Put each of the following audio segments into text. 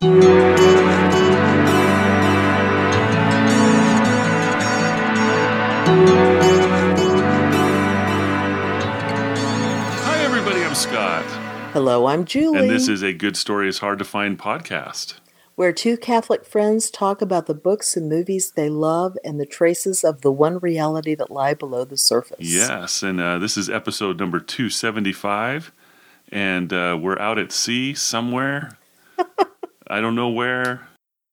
Hi, everybody. I'm Scott. Hello, I'm Julie. And this is a Good Story is Hard to Find podcast. where two Catholic friends talk about the books and movies they love and the traces of the one reality that lie below the surface. Yes. And uh, this is episode number 275. And uh, we're out at sea somewhere. I don't know where.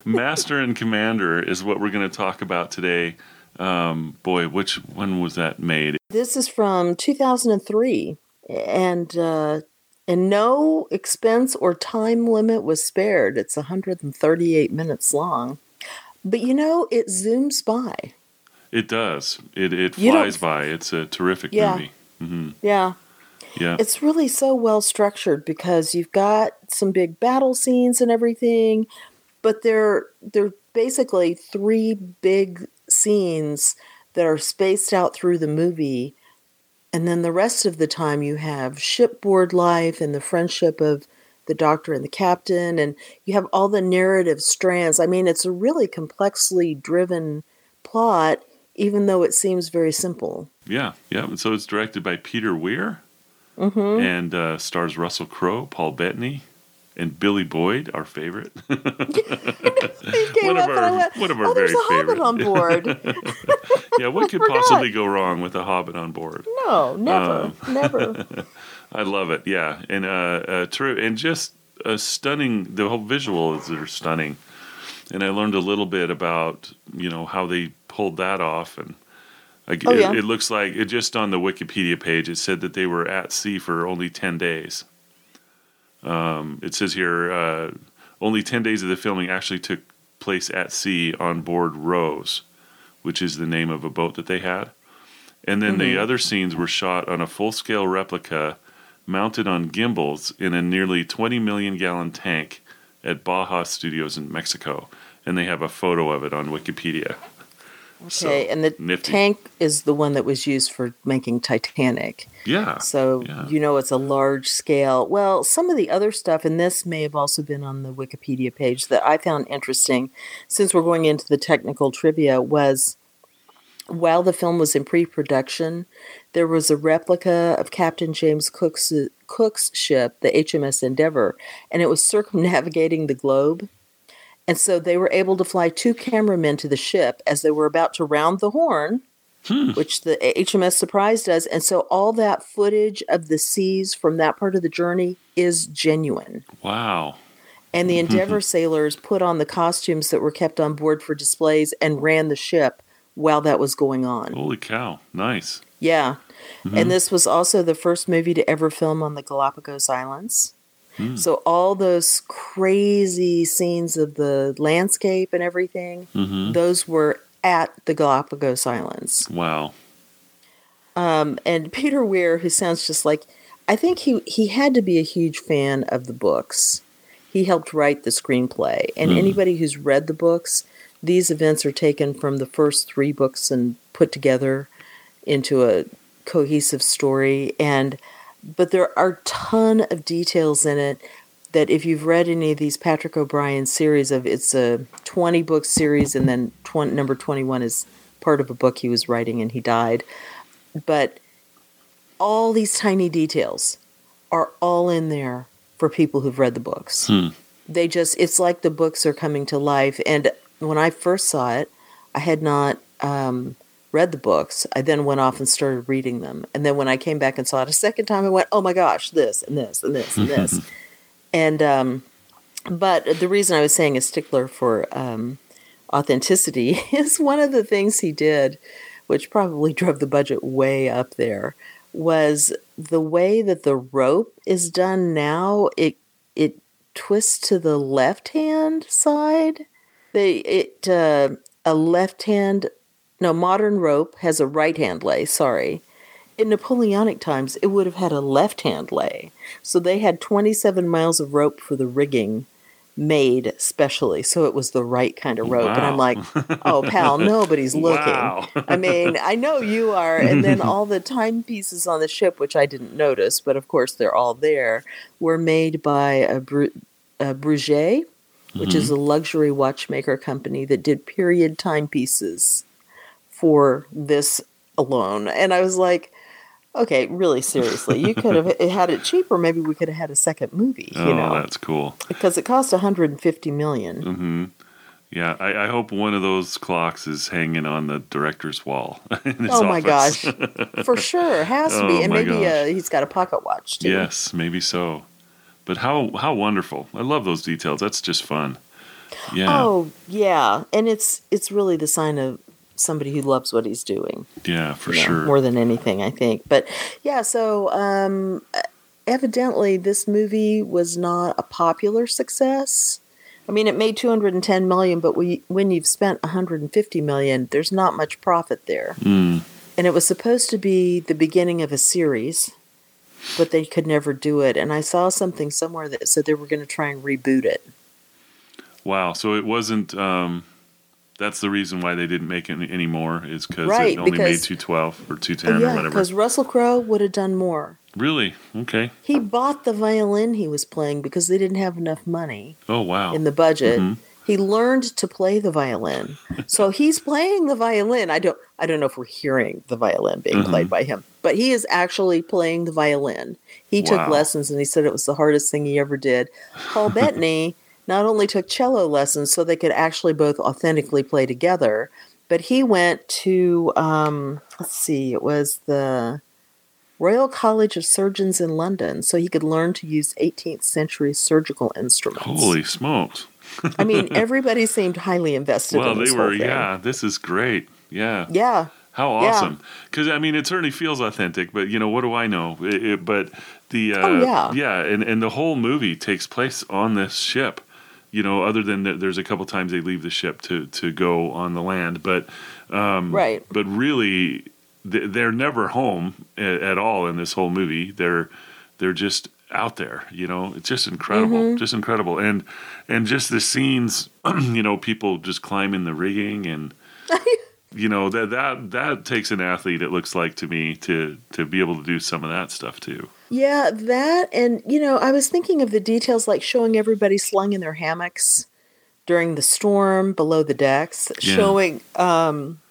Master and Commander is what we're going to talk about today. Um, boy, which when was that made? This is from 2003, and uh, and no expense or time limit was spared. It's 138 minutes long, but you know it zooms by. It does. It it flies by. It's a terrific Yeah. movie. hmm Yeah, Yeah. it's really so well structured because you've got some big battle scenes and everything, but they're they're basically three big scenes that are spaced out through the movie. And then the rest of the time you have shipboard life and the friendship of the doctor and the captain and you have all the narrative strands. I mean, it's a really complexly driven plot even though it seems very simple. Yeah, yeah. And so it's directed by Peter Weir Mhm. and uh, stars Russell Crowe, Paul Bettany, and Billy Boyd, our favorite. One of up and I our- went, one of our "Oh, very favorite." on board." yeah, what could forgot. possibly go wrong with a Hobbit on board? No, never, Um, never. I love it. Yeah, and uh, uh true, and just a stunning. The whole visuals are stunning, and I learned a little bit about you know how they pulled that off, and I, Oh, it, yeah. it looks like it just on the Wikipedia page. It said that they were at sea for only ten days. Um, it says here uh, only ten days of the filming actually took place at sea on board Rose, which is the name of a boat that they had. And then the Mhm. other scenes were shot on a full scale replica mounted on gimbals in a nearly 20 million gallon tank at Baja Studios in Mexico. And they have a photo of it on Wikipedia. So, Okay, and the nifty. tank is the one that was used for making Titanic. Yeah. So yeah. you know it's a large scale. Well, some of the other stuff, and this may have also been on the Wikipedia page that I found interesting, since we're going into the technical trivia, was while the film was in pre-production, there was a replica of Captain James Cook's Cook's ship, the HMS Endeavour, and it was circumnavigating the globe. And so they were able to fly two cameramen to the ship as they were about to round the horn, which the HMS Surprise does. And so all that footage of the seas from that part of the journey is genuine. Wow. And the Endeavour sailors put on the costumes that were kept on board for displays and ran the ship while that was going on. Holy cow. Nice. Yeah. Mhm. And this was also the first movie to ever film on the Galapagos Islands. Hmm. So all those crazy scenes of the landscape and everything, Mhm. those were at the Galapagos Islands. Wow. Um, and Peter Weir, who sounds just like, I think he he had to be a huge fan of the books. He helped write the screenplay, and Hmm. anybody who's read the books, these events are taken from the first three books and put together into a cohesive story. And but there are a ton of details in it that if you've read any of these Patrick O'Brian series of it's a 20 book series and then 20, number 21 is part of a book he was writing and he died but all these tiny details are all in there for people who've read the books. Hmm. They just, it's like the books are coming to life. And when I first saw it, I had not um, read the books. I then went off and started reading them. And then when I came back and saw it a second time, I went, oh my gosh, this and this and this and this. and, um, but the reason I was saying a stickler for um, authenticity is one of the things he did, which probably drove the budget way up there, was the way that the rope is done now. It it twists to the left hand side. They it uh, a left hand no modern rope has a right hand lay. Sorry. In Napoleonic times, it would have had a left hand lay. So they had 27 miles of rope for the rigging made specially. So it was the right kind of rope. And I'm like, oh, pal, nobody's looking. Wow. I mean, I know you are. And then all the timepieces on the ship, which I didn't notice, but of course they're all there, were made by a, Bru- a Breguet. which is mm-hmm. a luxury watchmaker company that did period timepieces for this alone. And I was like, okay, really seriously, you could have had it cheaper. Maybe we could have had a second movie, you oh, know, that's cool. because it cost 150 million. Mm-hmm. Yeah, I, I hope one of those clocks is hanging on the director's wall. Oh my office. gosh, for sure, has to Oh be, and maybe uh, he's got a pocket watch too. Yes, maybe so. But how how wonderful! I love those details. That's just fun. Yeah, Oh yeah, and it's it's really the sign of somebody who loves what he's doing. yeah, for you know, sure. more than anything, I think. But yeah, so um, evidently this movie was not a popular success. I mean, it made 210 million, but we, when you've spent 150 million, there's not much profit there. Mm, And it was supposed to be the beginning of a series, but they could never do it. And I saw something somewhere that said they were going to try and reboot it. wow. So it wasn't. Um, that's the reason why they didn't make it any more is because Right, it only made two twelve or two Oh, ten or whatever. because Russell Crowe would have done more. Really? Okay. He bought the violin he was playing because they didn't have enough money. Oh wow. in the budget. Mhm. He learned to play the violin. So he's playing the violin. I don't I don't know if we're hearing the violin being Mm-hmm. played by him, but he is actually playing the violin. He took lessons and he said it was the hardest thing he ever did. Paul Bettany not only took cello lessons so they could actually both authentically play together, but he went to um, let's see, it was the Royal College of Surgeons in London, so he could learn to use 18th century surgical instruments. Holy smokes! I mean, everybody seemed highly invested. Well, in they were. Yeah, this is great. Yeah. yeah, How awesome! Because I mean, it certainly feels authentic, but you know, what do I know? It, it- but the uh, Oh, yeah. yeah, and and the whole movie takes place on this ship. You know, other than that, there's a couple times they leave the ship to to go on the land, but um, right. but really, they're never home at all in this whole movie. They're they're just out there. You know, it's just incredible, Mm-hmm. just incredible, and and just the scenes. you know, people just climbing the rigging and you know that that that takes an athlete. It looks like to me to to be able to do some of that stuff too. Yeah, that and you know, I was thinking of the details like showing everybody slung in their hammocks during the storm below the decks, Yeah. showing um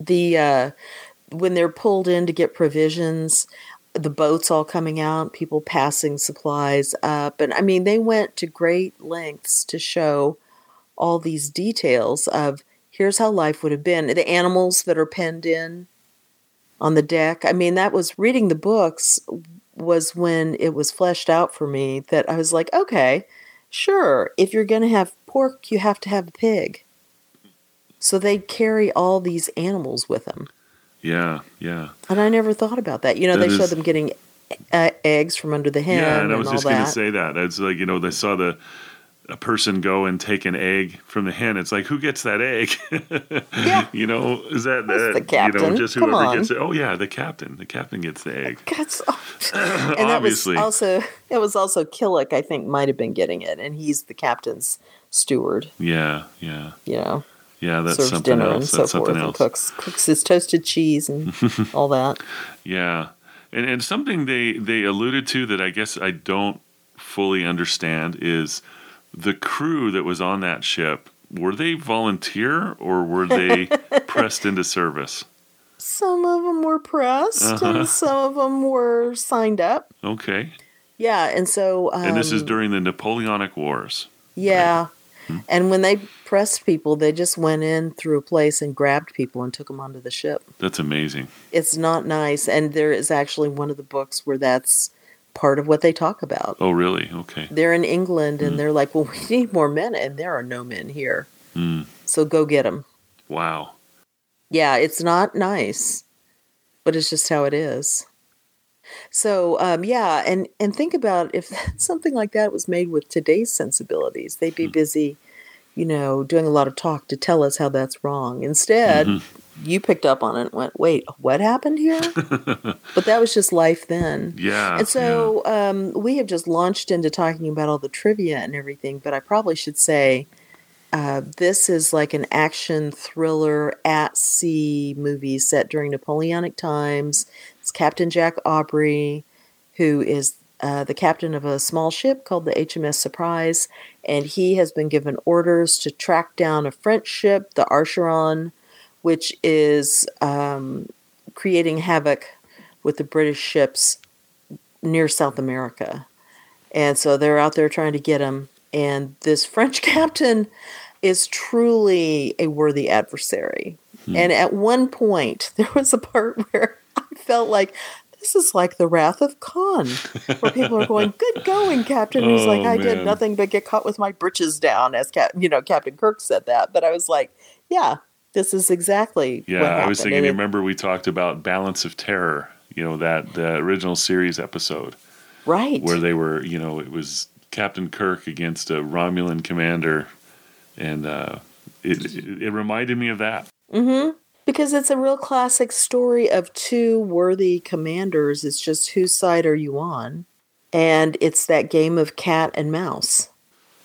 the uh when they're pulled in to get provisions, the boats all coming out, people passing supplies up. And I mean, they went to great lengths to show all these details of here's how life would have been. The animals that are penned in on the deck. I mean, that was reading the books was when it was fleshed out for me that I was like, okay, sure, if you're going to have pork, you have to have a pig. So they carry all these animals with them. Yeah, yeah, And I never thought about that. You know, That they showed is- them getting uh, eggs from under the hen yeah. And and, I was all just going to say that. It's like you know they saw the a person go and take an egg from the hen. It's like who gets that egg? Yeah. you know, is that that the captain. You know, just Come on. gets it. Oh yeah, the captain. The captain gets the egg. That's, and that was Obviously. also it was also Killick, I think, might have been getting it, and he's the captain's steward. Yeah, yeah, You know, yeah. That's serves something dinner else. and That's so forth, something else. cooks cooks his toasted cheese and all that. Yeah, and and something they they alluded to that I guess I don't fully understand is the crew that was on that ship. Were they volunteer or were they pressed into service? Some of them were pressed, Uh-huh. and some of them were signed up. Okay, Yeah, and so um, and this is during the Napoleonic Wars. yeah. Hmm. And when they pressed people, they just went in through a place and grabbed people and took them onto the ship. That's amazing. It's not nice, and there is actually one of the books where that's part of what they talk about. Oh, really? Okay. They're in England, Hmm. and they're like, "Well, we need more men, and there are no men here, Mm, so go get them." wow. Yeah, it's not nice, but it's just how it is. So, um, yeah, and and think about if something like that was made with today's sensibilities, they'd be busy, you know, doing a lot of talk to tell us how that's wrong. Instead, Mhm. You picked up on it and went, "Wait, what happened here?" but that was just life then. Yeah. And so um, we have just launched into talking about all the trivia and everything, but I probably should say uh, this is like an action thriller at sea movie set during Napoleonic times. It's Captain Jack Aubrey, who is uh, the captain of a small ship called the HMS Surprise, and he has been given orders to track down a French ship, the Acheron, which is um, creating havoc with the British ships near South America. And so they're out there trying to get him. And this French captain is truly a worthy adversary. Hmm. And at one point, there was a part where I felt like this is like the Wrath of Khan, where people are going, "Good going, Captain." He's like, "I man. did nothing but get caught with my britches down," as Cap, you know, Captain Kirk said that. But I was like, "Yeah, this is exactly." Yeah, I was thinking. And remember, we talked about Balance of Terror. You know that the original series episode, right? Where they were, you know, it was Captain Kirk against a Romulan commander, and uh, it, it, it reminded me of that. Mm-hmm because it's a real classic story of two worthy commanders. It's just whose side are you on? And it's that game of cat and mouse.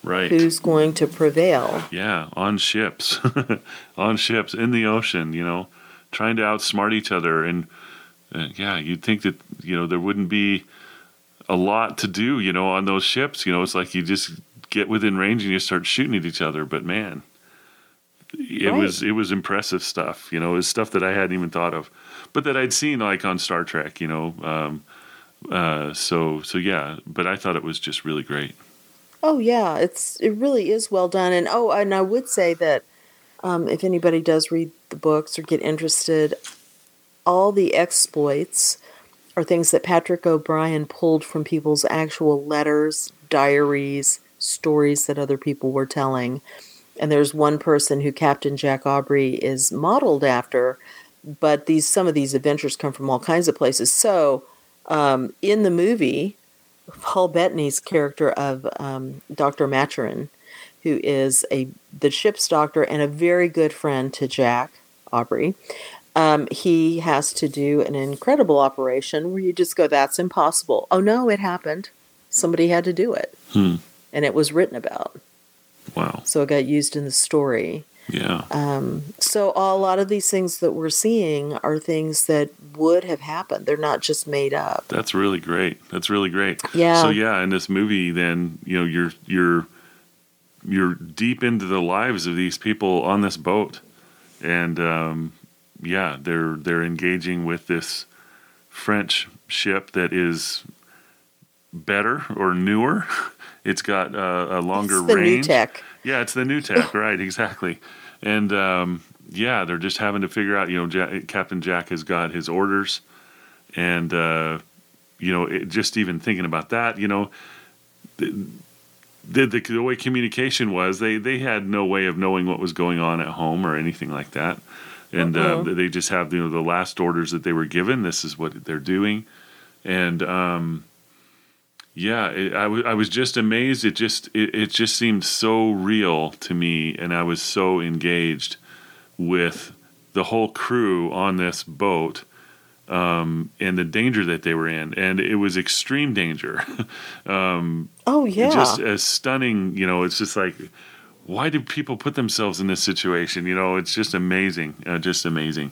Right. Who's going to prevail? Yeah, on ships, on ships in the ocean, you know, trying to outsmart each other. And uh, yeah, you'd think that, you know, there wouldn't be a lot to do, you know, on those ships. You know, it's like you just get within range and you start shooting at each other. But man, it right. was it was impressive stuff. You know, it was stuff that I hadn't even thought of, but that I'd seen like on Star Trek. You know, um, uh, so so yeah. But I thought it was just really great. Oh yeah, it's it really is well done. And oh, and I would say that um, if anybody does read the books or get interested, all the exploits are things that Patrick O'Brian pulled from people's actual letters, diaries, stories that other people were telling and there's one person who Captain Jack Aubrey is modeled after, but these some of these adventures come from all kinds of places. So um, in the movie, Paul Bettany's character of um, Dr. Maturin, who is a the ship's doctor and a very good friend to Jack Aubrey, um, he has to do an incredible operation where you just go, "That's impossible." Oh no, it happened. Somebody had to do it, hmm. and it was written about. Wow. So it got used in the story. Yeah. Um, so a lot of these things that we're seeing are things that would have happened. They're not just made up. That's really great. That's really great. Yeah. So yeah, in this movie, then you know you're you're you're deep into the lives of these people on this boat, and um, yeah, they're they're engaging with this French ship that is better or newer. It's got uh, a longer it's the range. New tech. Yeah, it's the new tech, right? Exactly. And um, yeah, they're just having to figure out. You know, Jack, Captain Jack has got his orders, and uh, you know, it, just even thinking about that, you know, the, the, the, way communication was, they they had no way of knowing what was going on at home or anything like that, and uh, they just have you know the last orders that they were given. This is what they're doing, and um, yeah, it, I, w- I was just amazed. It just it, it just seemed so real to me, and I was so engaged with the whole crew on this boat um, and the danger that they were in, and it was extreme danger. um, oh yeah, just as stunning. You know, it's just like, why do people put themselves in this situation? You know, it's just amazing, uh, just amazing,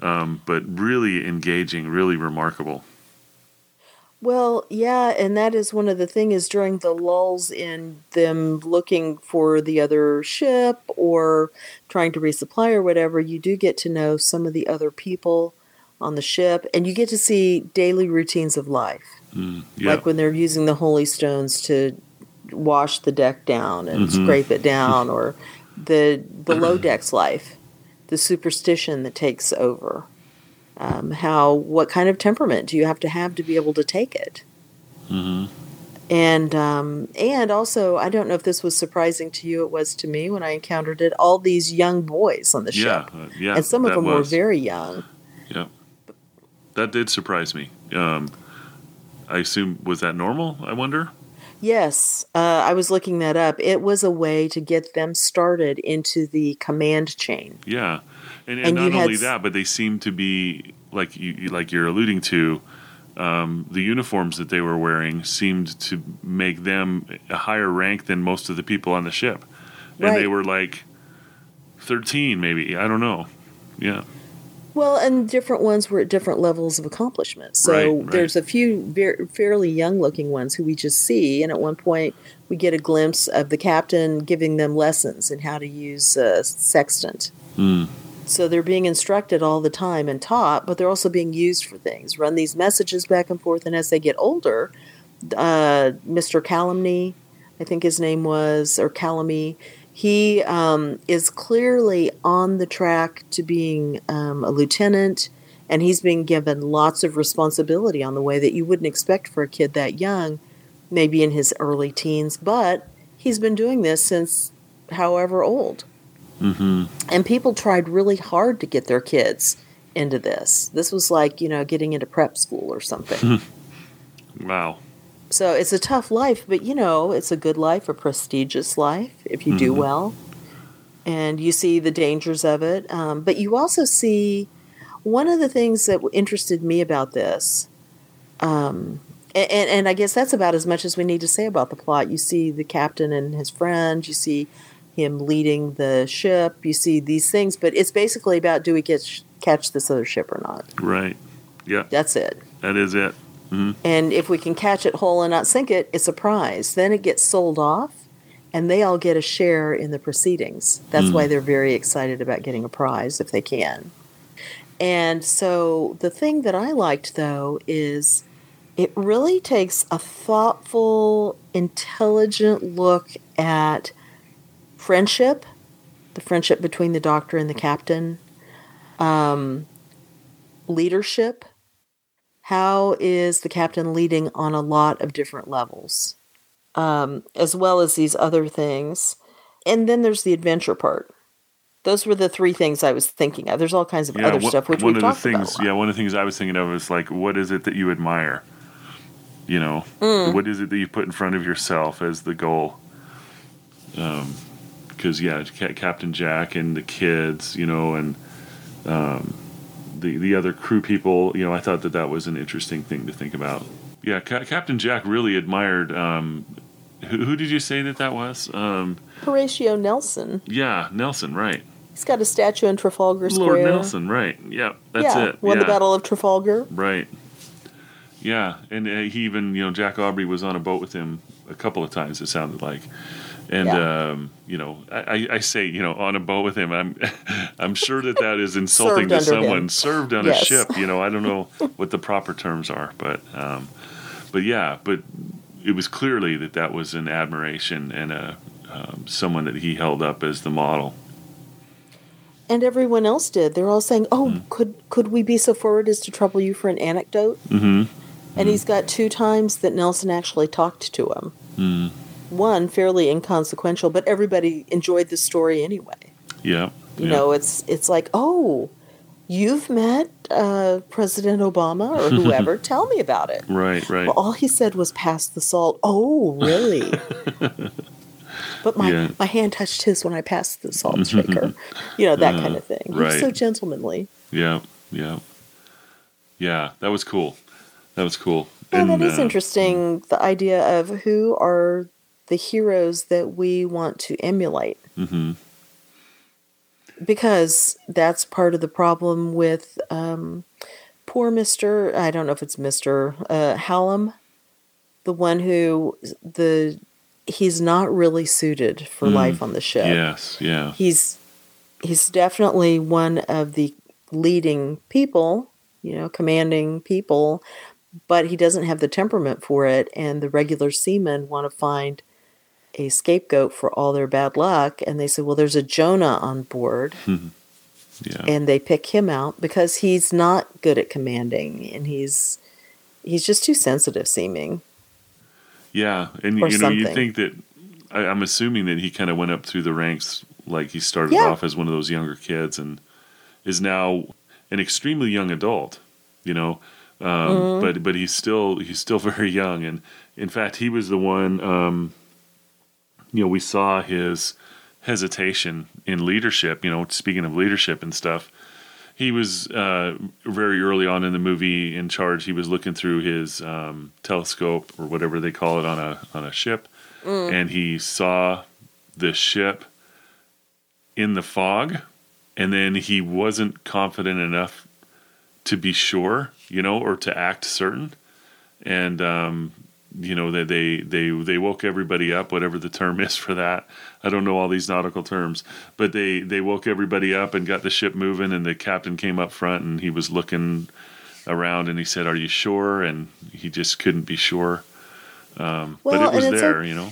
um, but really engaging, really remarkable. Well, yeah, and that is one of the things is during the lulls in them looking for the other ship or trying to resupply or whatever, you do get to know some of the other people on the ship and you get to see daily routines of life. Mm, yeah. Like when they're using the holy stones to wash the deck down and mm-hmm. scrape it down or the the low decks life, the superstition that takes over um, how what kind of temperament do you have to have to be able to take it mm-hmm. and um, and also i don't know if this was surprising to you it was to me when i encountered it all these young boys on the yeah, ship uh, yeah and some of them was. were very young yeah that did surprise me um, i assume was that normal i wonder Yes, uh, I was looking that up. It was a way to get them started into the command chain. Yeah, and, and, and not only that, but they seem to be like you like you're alluding to. Um, the uniforms that they were wearing seemed to make them a higher rank than most of the people on the ship, and right. they were like thirteen, maybe I don't know. Yeah. Well, and different ones were at different levels of accomplishment. So Right, right. there's a few ver- fairly young looking ones who we just see, and at one point we get a glimpse of the captain giving them lessons in how to use uh, sextant. Mm. So they're being instructed all the time and taught, but they're also being used for things. Run these messages back and forth, and as they get older, uh, Mr. Calumny, I think his name was, or Calamy, he um, is clearly on the track to being um, a lieutenant, and he's being given lots of responsibility on the way that you wouldn't expect for a kid that young, maybe in his early teens, but he's been doing this since however old. Hmm And people tried really hard to get their kids into this. This was like, you know, getting into prep school or something. Wow. so it's a tough life, but you know, it's a good life, a prestigious life if you do Mhm. well. And you see the dangers of it. Um, but you also see one of the things that interested me about this. Um, a- and, and I guess that's about as much as we need to say about the plot. You see the captain and his friend. You see him leading the ship. You see these things, but it's basically about do we get catch this other ship or not? Right. Yeah, That's it. that is it. hmm And if we can catch it whole and not sink it, it's a prize. Then it gets sold off, and they all get a share in the proceedings. That's why they're very excited about getting a prize if they can. And so the thing that I liked, though, is it really takes a thoughtful, intelligent look at friendship, the friendship between the doctor and the captain, um, leadership. How is the captain leading on a lot of different levels, um, as well as these other things? And then there's the adventure part. Those were the three things I was thinking of. There's all kinds of Yeah, other one, stuff which one of the things. Yeah, one of the things I was thinking of is like, what is it that you admire? You know, Mm. what is it that you put in front of yourself as the goal? Because yeah, Ca- Captain Jack and the kids, you know, and um, the the other crew people. You know, I thought that that was an interesting thing to think about. Yeah, Ca- Captain Jack really admired. Um, who, who did you say that that was? Um, Horatio Nelson. yeah, Nelson, right? He's got a statue in Trafalgar Square. Lord Nelson, right? Yeah, that's yeah, it. won yeah. the Battle of Trafalgar. Right. Yeah, and uh, he even you know Jack Aubrey was on a boat with him a couple of times. It sounded like, and Yeah. um, you know I, I- say you know on a boat with him. I'm I'm sure that that is insulting to someone him. served on Yes. a ship. You know I don't know what the proper terms are, but um, but yeah, but it was clearly that that was an admiration and a um, someone that he held up as the model. And everyone else did. They're all saying, "Oh, Mm. could could we be so forward as to trouble you for an anecdote?" Mm-hmm. And he's got two times that Nelson actually talked to him. One fairly inconsequential, but everybody enjoyed the story anyway. Yeah. You yeah. know, it's it's like, oh, you've met uh, President Obama or whoever. Tell me about it. Right. Right. Well, all he said was pass the salt. Oh, really? but my, Yeah. my hand touched his when I passed the salt shaker. you know, that kind of thing. He was Uh, so gentlemanly. Yeah, yeah, yeah. That was cool. That was cool. Yeah, that And, is uh, interesting. The idea of who are the heroes that we want to emulate. mhm. Because that's part of the problem with um, poor Mr. I don't know if it's Mr. Uh, Hallam, the one who the he's not really suited for Mm, life on the ship. Yes, yeah, He's he's definitely one of the leading people, you know, commanding people, but he doesn't have the temperament for it. And the regular seamen want to find a scapegoat for all their bad luck. And they say, well, there's a Jonah on board. yeah, And they pick him out because he's not good at commanding and he's he's just too sensitive seeming. yeah. And you know, you think that I, I'm assuming that he kind of went up through the ranks, like he started Yeah. off as one of those younger kids, and is now an extremely young adult. You know, um, Mm-hmm. but but he's still he's still very young, and in fact, he was the one. Um, you know, we saw his hesitation in leadership. You know, speaking of leadership and stuff, he was uh, very early on in the movie in charge. He was looking through his um, telescope or whatever they call it on a on a ship, and he saw the ship in the fog, and then he wasn't confident enough to be sure, you know, or to act certain. And um, you know they, they they they woke everybody up, whatever the term is for that. I don't know all these nautical terms, but they they woke everybody up and got the ship moving. And the captain came up front and he was looking around and he said, "Are you sure?" And he just couldn't be sure. Um, but it was there, you know.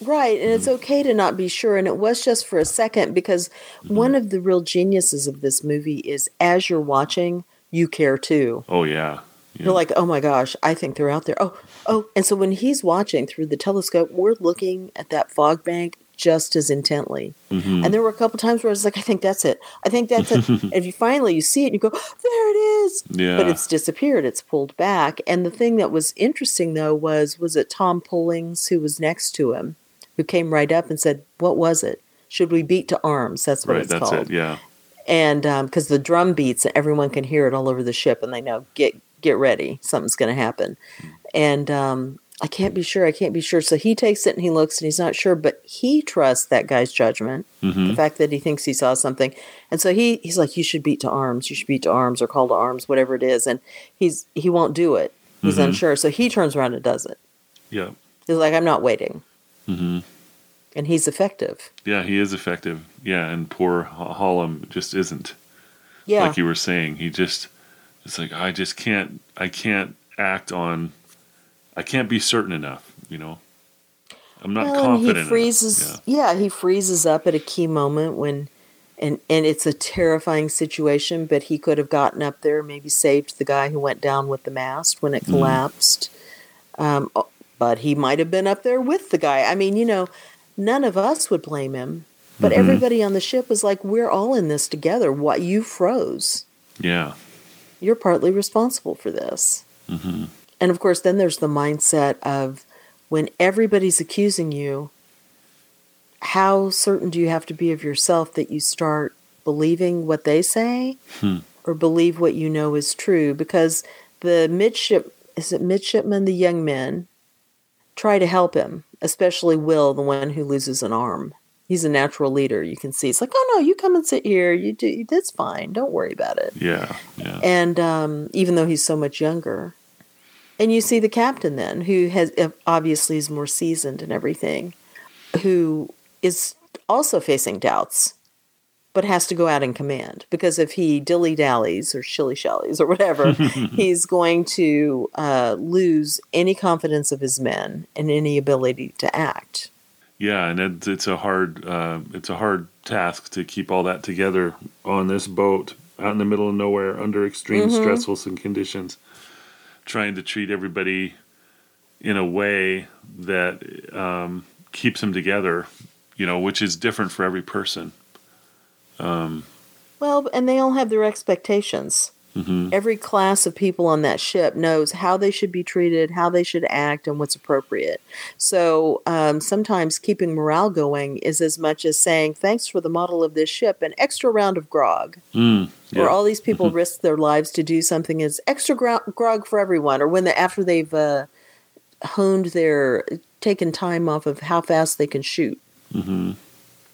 Right, and Mm-hmm. it's okay to not be sure. And it was just for a second because Mm-hmm. one of the real geniuses of this movie is as you're watching, you care too. Oh yeah, yeah. You're like, oh my gosh, I think they're out there. Oh, oh. And so when he's watching through the telescope, we're looking at that fog bank just as intently. Mhm. And there were a couple times where I was like, I think that's it. I think that's it. and if you finally you see it, you go, there it is. yeah, But it's disappeared. It's pulled back. And the thing that was interesting though was was it Tom Pullings who was next to him, who came right up and said, "What was it? Should we beat to arms?" That's what right. it's That's called it. Yeah, and because the drum beats everyone can hear it all over the ship and they know get get ready something's going to happen. And um, i can't be sure i can't be sure. So he takes it and he looks and he's not sure but he trusts that guy's judgment hmm the fact that he thinks he saw something. And so he he's like you should beat to arms you should beat to arms or call to arms whatever it is. And he's he won't do it. He's Mhm. unsure. So he turns around and does it. Yeah, he's like i'm not waiting. Hmm and he's effective. Yeah. He is effective. Yeah, and poor Ho- Hollom just isn't. yeah. like you were saying. He just it's like i just can't i can't act on i can't be certain enough you know i'm not Well, confident he freezes. Yeah. he freezes up at a key moment when, and and it's a terrifying situation. But he could have gotten up there, maybe saved the guy who went down with the mast when it Mm-hmm. collapsed. Um, oh, but he might have been up there with the guy. I mean, you know, none of us would blame him. But Mhm. everybody on the ship was like, "We're all in this together. What you froze? yeah You're partly responsible for this." hmm And of course, then there's the mindset of when everybody's accusing you, how certain do you have to be of yourself that you start believing what they say Hmm. or believe what you know is true? Because the midship, is it midshipmen, the young men, try to help him, especially Will, the one who loses an arm. He's a natural leader. You can see. It's like, oh no, you come and sit here. You do. That's fine. Don't worry about it yeah yeah and um, even though he's so much younger and you see the captain then who has obviously is more seasoned and everything who is also facing doubts but has to go out in command because if he dilly dallies or shilly shallies or whatever he's going to uh, lose any confidence of his men and any ability to act yeah and it, it's a hard uh, it's a hard task to keep all that together on this boat out in the middle of nowhere under extreme Mhm. stressful conditions trying to treat everybody in a way that um, keeps them together you know which is different for every person um, well and they all have their expectations mhm. every class of people on that ship knows how they should be treated, how they should act, and what's appropriate. So um, sometimes keeping morale going is as much as saying, Thanks for the model of this ship, an extra round of grog. Mm, yeah. Where all these people risk their lives to do something is extra gro- grog for everyone. Or when they after they've uh, honed their, taken time off of how fast they can shoot hmm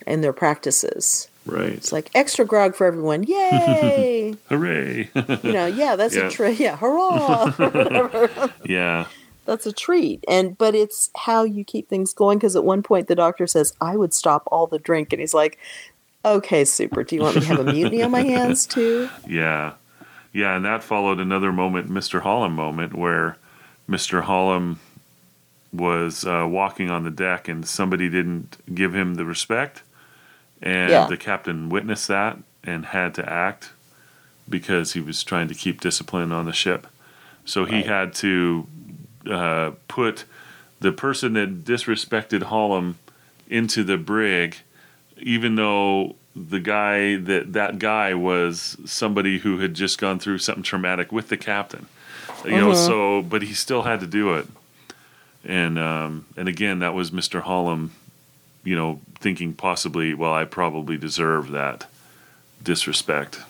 and their practices. Right. It's like extra grog for everyone. Yay! Hooray. you know, yeah, that's Yeah. a treat. Yeah, hurrah! Yeah. that's a treat. And but it's how you keep things going. Because at one point the doctor says, "I would stop all the drink," and he's like, "Okay, super. Do you want me to have a mutiny on my hands too?" Yeah. Yeah. And that followed another moment, Mr. Hollom moment, where Mr. Hollom was uh, walking on the deck and somebody didn't give him the respect. And Yeah. the captain witnessed that and had to act because he was trying to keep discipline on the ship. So he Right. had to uh, put the person that disrespected Hollom into the brig, even though the guy that that guy was somebody who had just gone through something traumatic with the captain. You know, Mhm. so but he still had to do it. And um, and again, that was Mr. Hollum, you know, thinking possibly, well, I probably deserve that disrespect.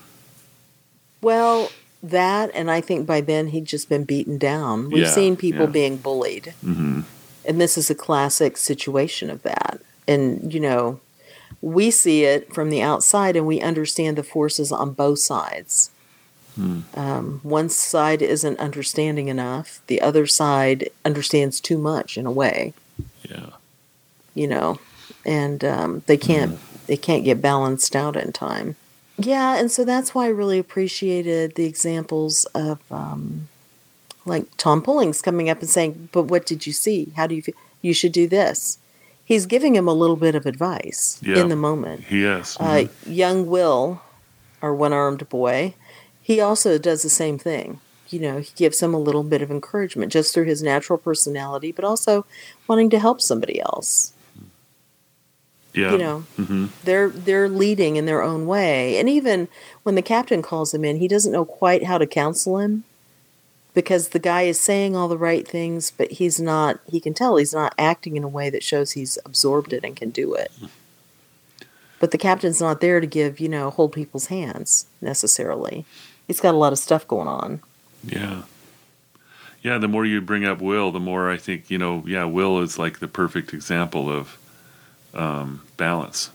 Well, that, and I think by then he'd just been beaten down. We've Yeah, seen people yeah. being bullied, hmm and this is a classic situation of that. And you know, we see it from the outside and we understand the forces on both sides. Um, one side isn't understanding enough, the other side understands too much in a way, Yeah. you know, and um, they can't they can't get balanced out in time. Yeah, and so that's why I really appreciated the examples of um, like Tom Pullings coming up and saying, "But what did you see? How do you feel? You should do this." He's giving him a little bit of advice Yeah. in the moment. Yes. Uh, young Will, our one-armed boy, he also does the same thing. You know, he gives him a little bit of encouragement just through his natural personality, but also wanting to help somebody else. Yeah. You know, hmm they're they're leading in their own way, and even when the captain calls him in, he doesn't know quite how to counsel him because the guy is saying all the right things, but he's not. He can tell he's not acting in a way that shows he's absorbed it and can do it. But the captain's not there to give, you know, hold people's hands necessarily. He's got a lot of stuff going on. Yeah. Yeah, the more you bring up Will, the more I think, you know, yeah, Will is like the perfect example of um, balance.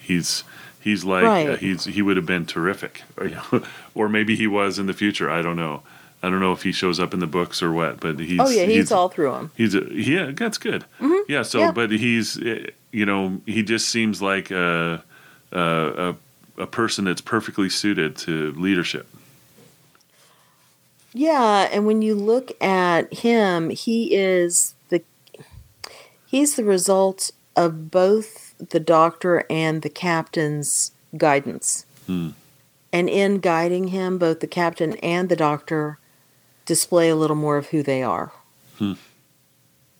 He's he's like Right. uh, he's he would have been terrific. Or, you know, or maybe he was in the future, I don't know. I don't know if he shows up in the books or what, but he's oh yeah, he's, all through them. He's a, yeah, that's good. Yeah. So, Yeah. but he's eh, you know he just seems like a a, a a person that's perfectly suited to leadership. Yeah, and when you look at him, he is the he's the result of both the doctor and the captain's guidance. Hmm. And in guiding him, both the captain and the doctor display a little more of who they are. Hmm.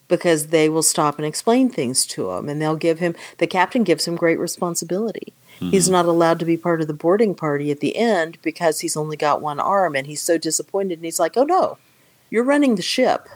Because they will stop and explain things to him, and they'll give him the captain gives him great responsibility. He's not allowed to be part of the boarding party at the end because he's only got one arm and he's so disappointed and he's like, "Oh no. You're running the ship.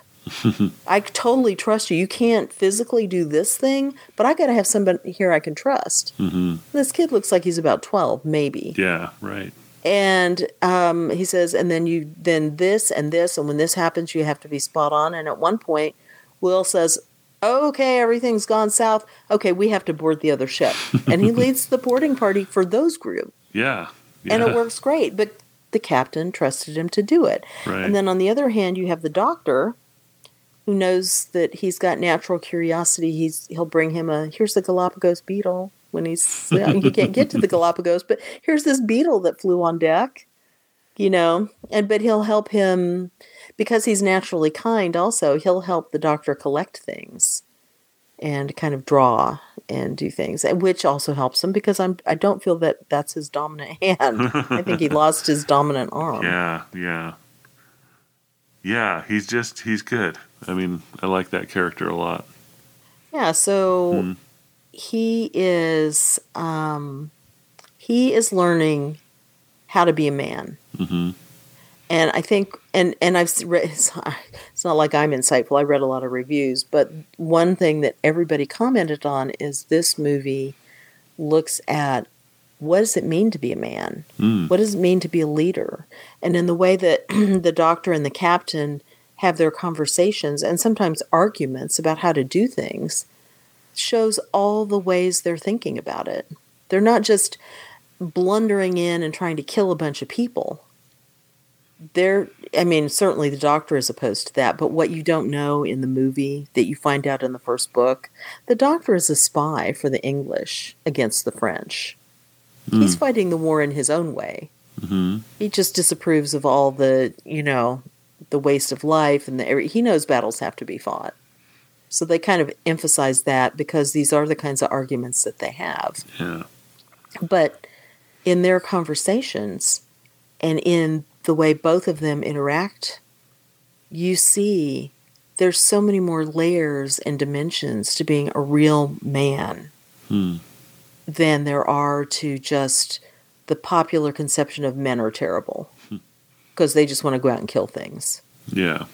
I totally trust you. You can't physically do this thing, but I got to have somebody here I can trust." hmm This kid looks like he's about 12, maybe. Yeah. Right. And um, he says, and then you, then this and this, and when this happens, you have to be spot on. And at one point, Will says, "Okay, everything's gone south. Okay, we have to board the other ship." and he leads the boarding party for those group, Yeah. yeah. and it works great. But the captain trusted him to do it. Right. And then on the other hand, you have the doctor, who knows that he's got natural curiosity. He's he'll bring him a here's the Galapagos beetle when he's he can't get to the Galapagos, but here's this beetle that flew on deck, you know. And but he'll help him because he's naturally kind. Also, he'll help the doctor collect things and kind of draw and do things, which also helps him because I'm I don't feel that that's his dominant hand. I think he lost his dominant arm. Yeah. Yeah. Yeah. He's just he's good. I mean, I like that character a lot. Yeah, so Hmm. he is um he is learning how to be a man. hmm And I think and and I've read it's it's not like I'm insightful. I read a lot of reviews, but one thing that everybody commented on is this movie looks at what does it mean to be a man? Mm. What does it mean to be a leader? And in the way that the doctor and the captain have their conversations and sometimes arguments about how to do things shows all the ways they're thinking about it. They're not just blundering in and trying to kill a bunch of people. They're, I mean, certainly the doctor is opposed to that, but what you don't know in the movie that you find out in the first book, the doctor is a spy for the English against the French. He's fighting the war in his own way. hmm He just disapproves of all the, you know, the waste of life and the he knows battles have to be fought. So they kind of emphasize that because these are the kinds of arguments that they have. Yeah. But in their conversations and in the way both of them interact, you see there's so many more layers and dimensions to being a real man Hmm. than there are to just the popular conception of men are terrible because they just want to go out and kill things, Yeah.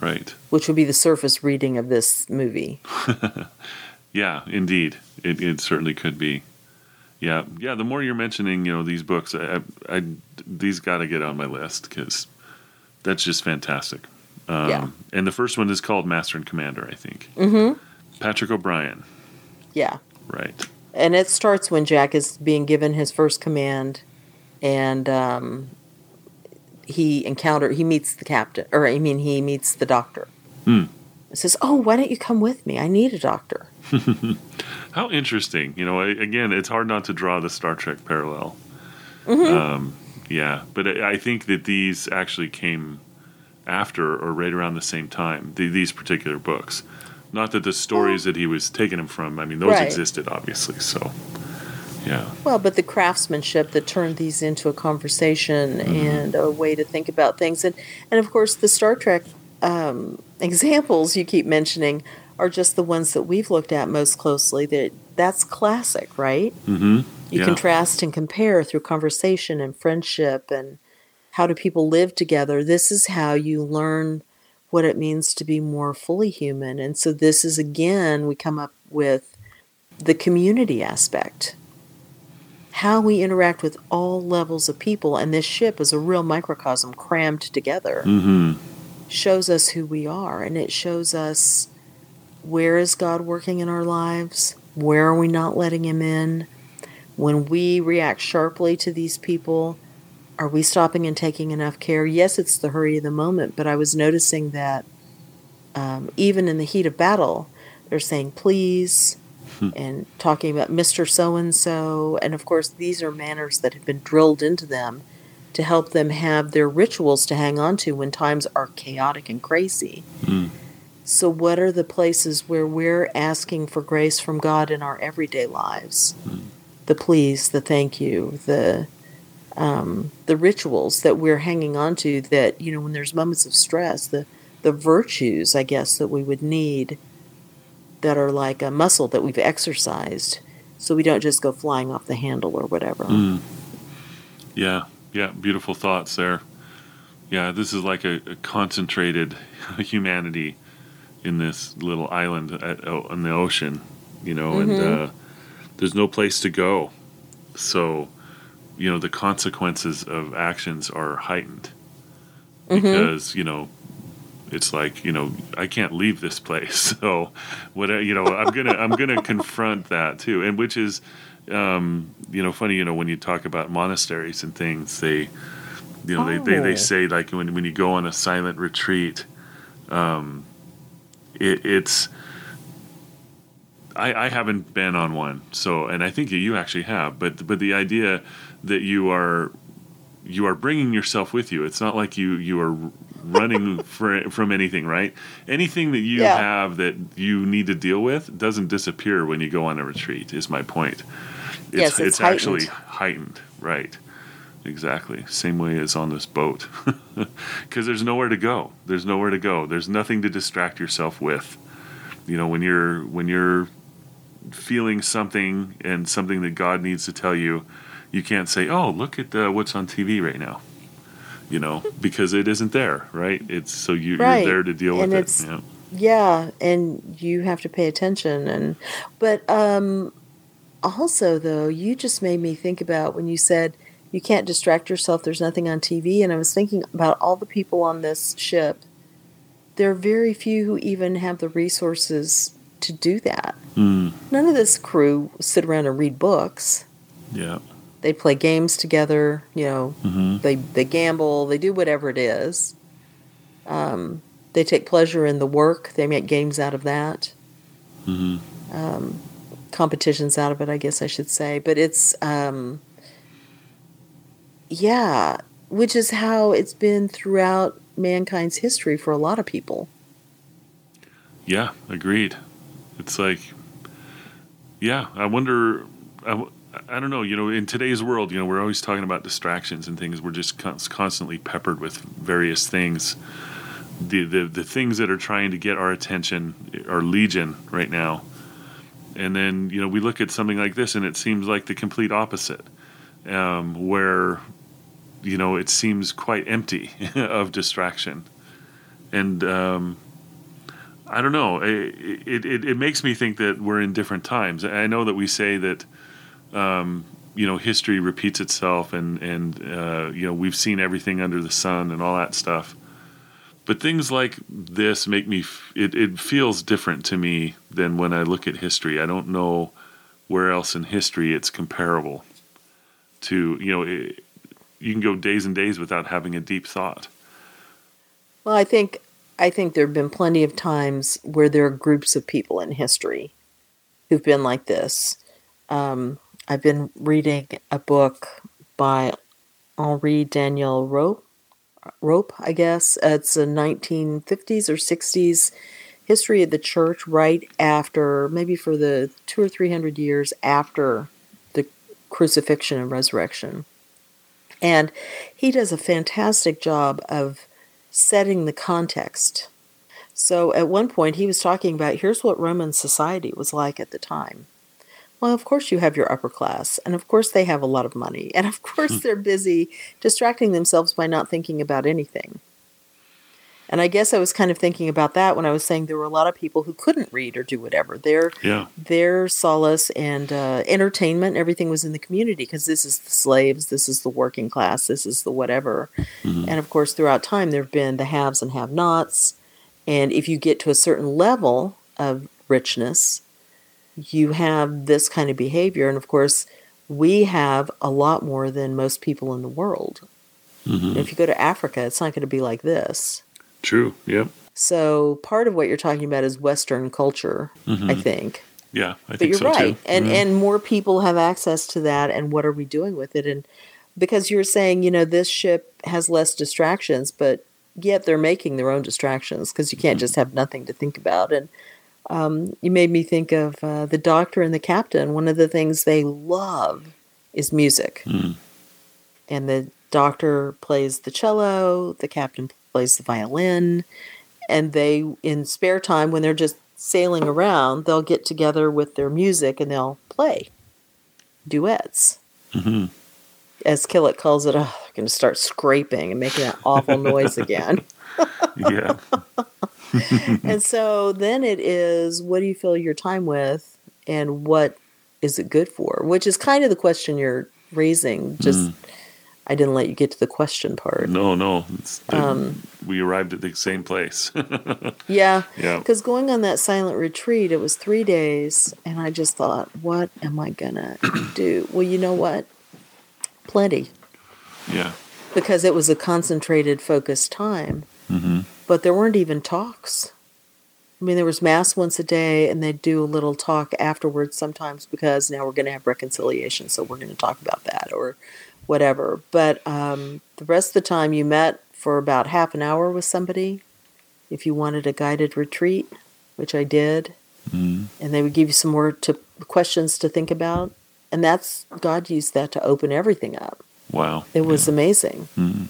Right. which would be the surface reading of this movie. Yeah, indeed, it, it certainly could be. Yeah, yeah. The more you're mentioning, you know, these books, I, I, I these got to get on my list because that's just fantastic. Um, Yeah. And the first one is called Master and Commander, I think. Mm-hmm. Patrick O'Brian, Yeah. right? and it starts when Jack is being given his first command, and um, he encounter he meets the captain, or I mean he meets the doctor. Hmm. Says, "Oh, why don't you come with me? I need a doctor." How interesting. You know, again, it's hard not to draw the Star Trek parallel. Mm-hmm. Um, yeah, but I I think that these actually came after or right around the same time, the, these particular books. Not that the stories that he was taking them from, I mean, those Right. existed, obviously. So, yeah. Well, but the craftsmanship that turned these into a conversation and a way to think about things, and and of course the Star Trek um, examples you keep mentioning are just the ones that we've looked at most closely. That that's classic, right? Mm-hmm. You yeah. contrast and compare through conversation and friendship and how do people live together. This is how you learn what it means to be more fully human. And so this is again we come up with the community aspect. How we interact with all levels of people and this ship is a real microcosm crammed together Mm-hmm. shows us who we are and it shows us where is God working in our lives? Where are we not letting him in? When we react sharply to these people, are we stopping and taking enough care? Yes, it's the hurry of the moment, but I was noticing that um, even in the heat of battle, they're saying please and talking about Mr. So and so. And of course, these are manners that have been drilled into them to help them have their rituals to hang on to when times are chaotic and crazy. Mm. So, what are the places where we're asking for grace from God in our everyday lives? The please, the thank you, the um, the rituals that we're hanging on to. That you know, when there's moments of stress, the the virtues, I guess, that we would need that are like a muscle that we've exercised, so we don't just go flying off the handle or whatever. Mm. Yeah, yeah, beautiful thoughts there. Yeah, this is like a, a concentrated humanity in this little island at, in the ocean, you know, and uh, there's no place to go. So, you know, the consequences of actions are heightened because, you know, it's like you know I can't leave this place, so what you know I'm gonna I'm gonna confront that too, and which is um, you know funny you know when you talk about monasteries and things they you know they, they, Oh. they say like when when you go on a silent retreat, um, it, it's I, I haven't been on one, so and I think you actually have, but but the idea that you are you are bringing yourself with you. It's not like you you are running for, from anything, right? Anything that you Yeah. have that you need to deal with doesn't disappear when you go on a retreat. Is my point. It's, Yes, it's actually heightened, right? Exactly. Same way as on this boat, because there's nowhere to go. There's nowhere to go. There's nothing to distract yourself with. You know, when you're when you're feeling something and something that God needs to tell you, you can't say, "Oh, look at uh, what's on TV right now," you know, because it isn't there, right? It's so you, Right. you're there to deal And with it. Yeah. Yeah, and you have to pay attention and but um also though, you just made me think about when you said you can't distract yourself, there's nothing on TV and I was thinking about all the people on this ship. There are very few who even have the resources to do that. Mm, None of this crew sit around and read books. yeah. They play games together, you know, hmm they they gamble, they do whatever it is. Um, they take pleasure in the work. They make games out of that, hmm um, competitions out of it, I guess I should say. But it's um, yeah, which is how it's been throughout mankind's history for a lot of people. Yeah, agreed. It's like, yeah, I wonder. I, I don't know. You know, in today's world, you know, we're always talking about distractions and things. We're just constantly peppered with various things. The, the the things that are trying to get our attention are legion right now. And then you know we look at something like this, and it seems like the complete opposite, um, where you know it seems quite empty of distraction, and um, I don't know. It, it, it, it makes me think that we're in different times. I know that we say that, um, you know, history repeats itself and, and uh, you know, we've seen everything under the sun and all that stuff. But things like this make me, f- it, it feels different to me than when I look at history. I don't know where else in history it's comparable to you know it, you can go days and days without having a deep thought. Well, I think I think there have been plenty of times where there are groups of people in history who've been like this. Um, I've been reading a book by Henri Daniel Rope, Rope, I guess. It's a 1950s or 60s history of the church right after, maybe for the two or three hundred years after the crucifixion and resurrection. And he does a fantastic job of setting the context. So at one point, he was talking about here's what Roman society was like at the time. Well, of course, you have your upper class, and of course, they have a lot of money, and of course, they're busy distracting themselves by not thinking about anything. And I guess I was kind of thinking about that when I was saying there were a lot of people who couldn't read or do whatever. Their Yeah. their solace and uh, entertainment, everything was in the community because this is the slaves, this is the working class, this is the whatever. And of course, throughout time, there have been the haves and have-nots. And if you get to a certain level of richness, you have this kind of behavior. And of course, we have a lot more than most people in the world. hmm If you go to Africa, it's not going to be like this. True. Yep. So part of what you're talking about is Western culture, I think. Yeah, I But think you're so right, too. and Mhm. and more people have access to that. And what are we doing with it? And because you were saying, you know, this ship has less distractions, but yet they're making their own distractions because you can't just have nothing to think about. And um, you made me think of uh, the doctor and the captain. One of the things they love is music, Mhm. and the doctor plays the cello, the captain plays the violin, and they in spare time when they're just sailing around, they'll get together with their music and they'll play duets. Mhm. As Killick calls it, oh, they're going to start scraping and making that awful noise again. yeah. and so then it is what do you fill your time with and what is it good for? Which is kind of the question you're raising. Just I didn't let you get to the question part. No, no. It's, Um, we arrived at the same place. Yeah. Yeah. Because going on that silent retreat, it was three days, and I just thought, what am I going to do? Well, you know what? Plenty. yeah. Because it was a concentrated, focused time. hmm But there weren't even talks. I mean, there was mass once a day, and they'd do a little talk afterwards sometimes because now we're going to have reconciliation, so we're going to talk about that or whatever. But um, the rest of the time, you met for about half an hour with somebody if you wanted a guided retreat, which I did, hmm and they would give you some more to, questions to think about. And that's God used that to open everything up. Wow. It was amazing. Mhm.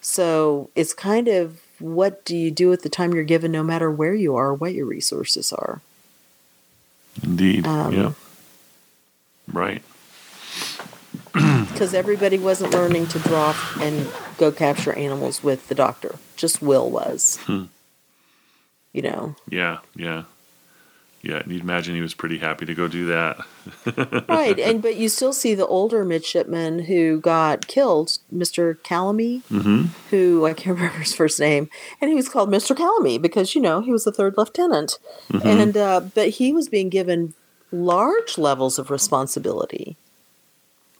So it's kind of what do you do with the time you're given, no matter where you are, what your resources are. Indeed. Um, yeah. Right. Because everybody wasn't learning to draw and go capture animals with the doctor. Just Will was. Hmm. You know, Yeah. Yeah. Yeah. And you'd imagine he was pretty happy to go do that. right? And but you still see the older midshipman who got killed, Mister Calamy, hmm who I can't remember his first name, and he was called Mister Calamy because you know he was the third lieutenant, and uh, but he was being given large levels of responsibility,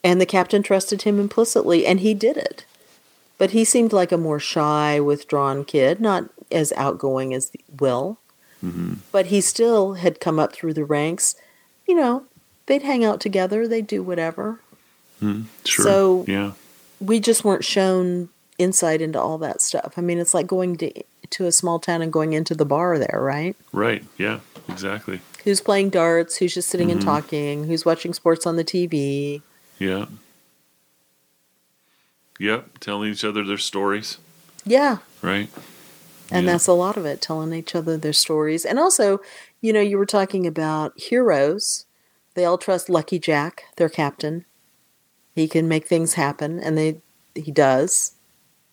and the captain trusted him implicitly, and he did it. But he seemed like a more shy, withdrawn kid, not as outgoing as Will. But he still had come up through the ranks. You know, they'd hang out together, they'd do whatever. hmm Sure. So- yeah. we just weren't shown insight into all that stuff. I mean, it's like going to to a small town and going into the bar there, right? Right. Yeah. Exactly. Who's playing darts? Who's just sitting and talking? Who's watching sports on the TV? Yeah. Yep. Telling each other their stories. Yeah, Right. And Yeah. that's a lot of it, telling each other their stories. And also, you know, you were talking about heroes. They all trust Lucky Jack, their captain. He can make things happen, and they he does.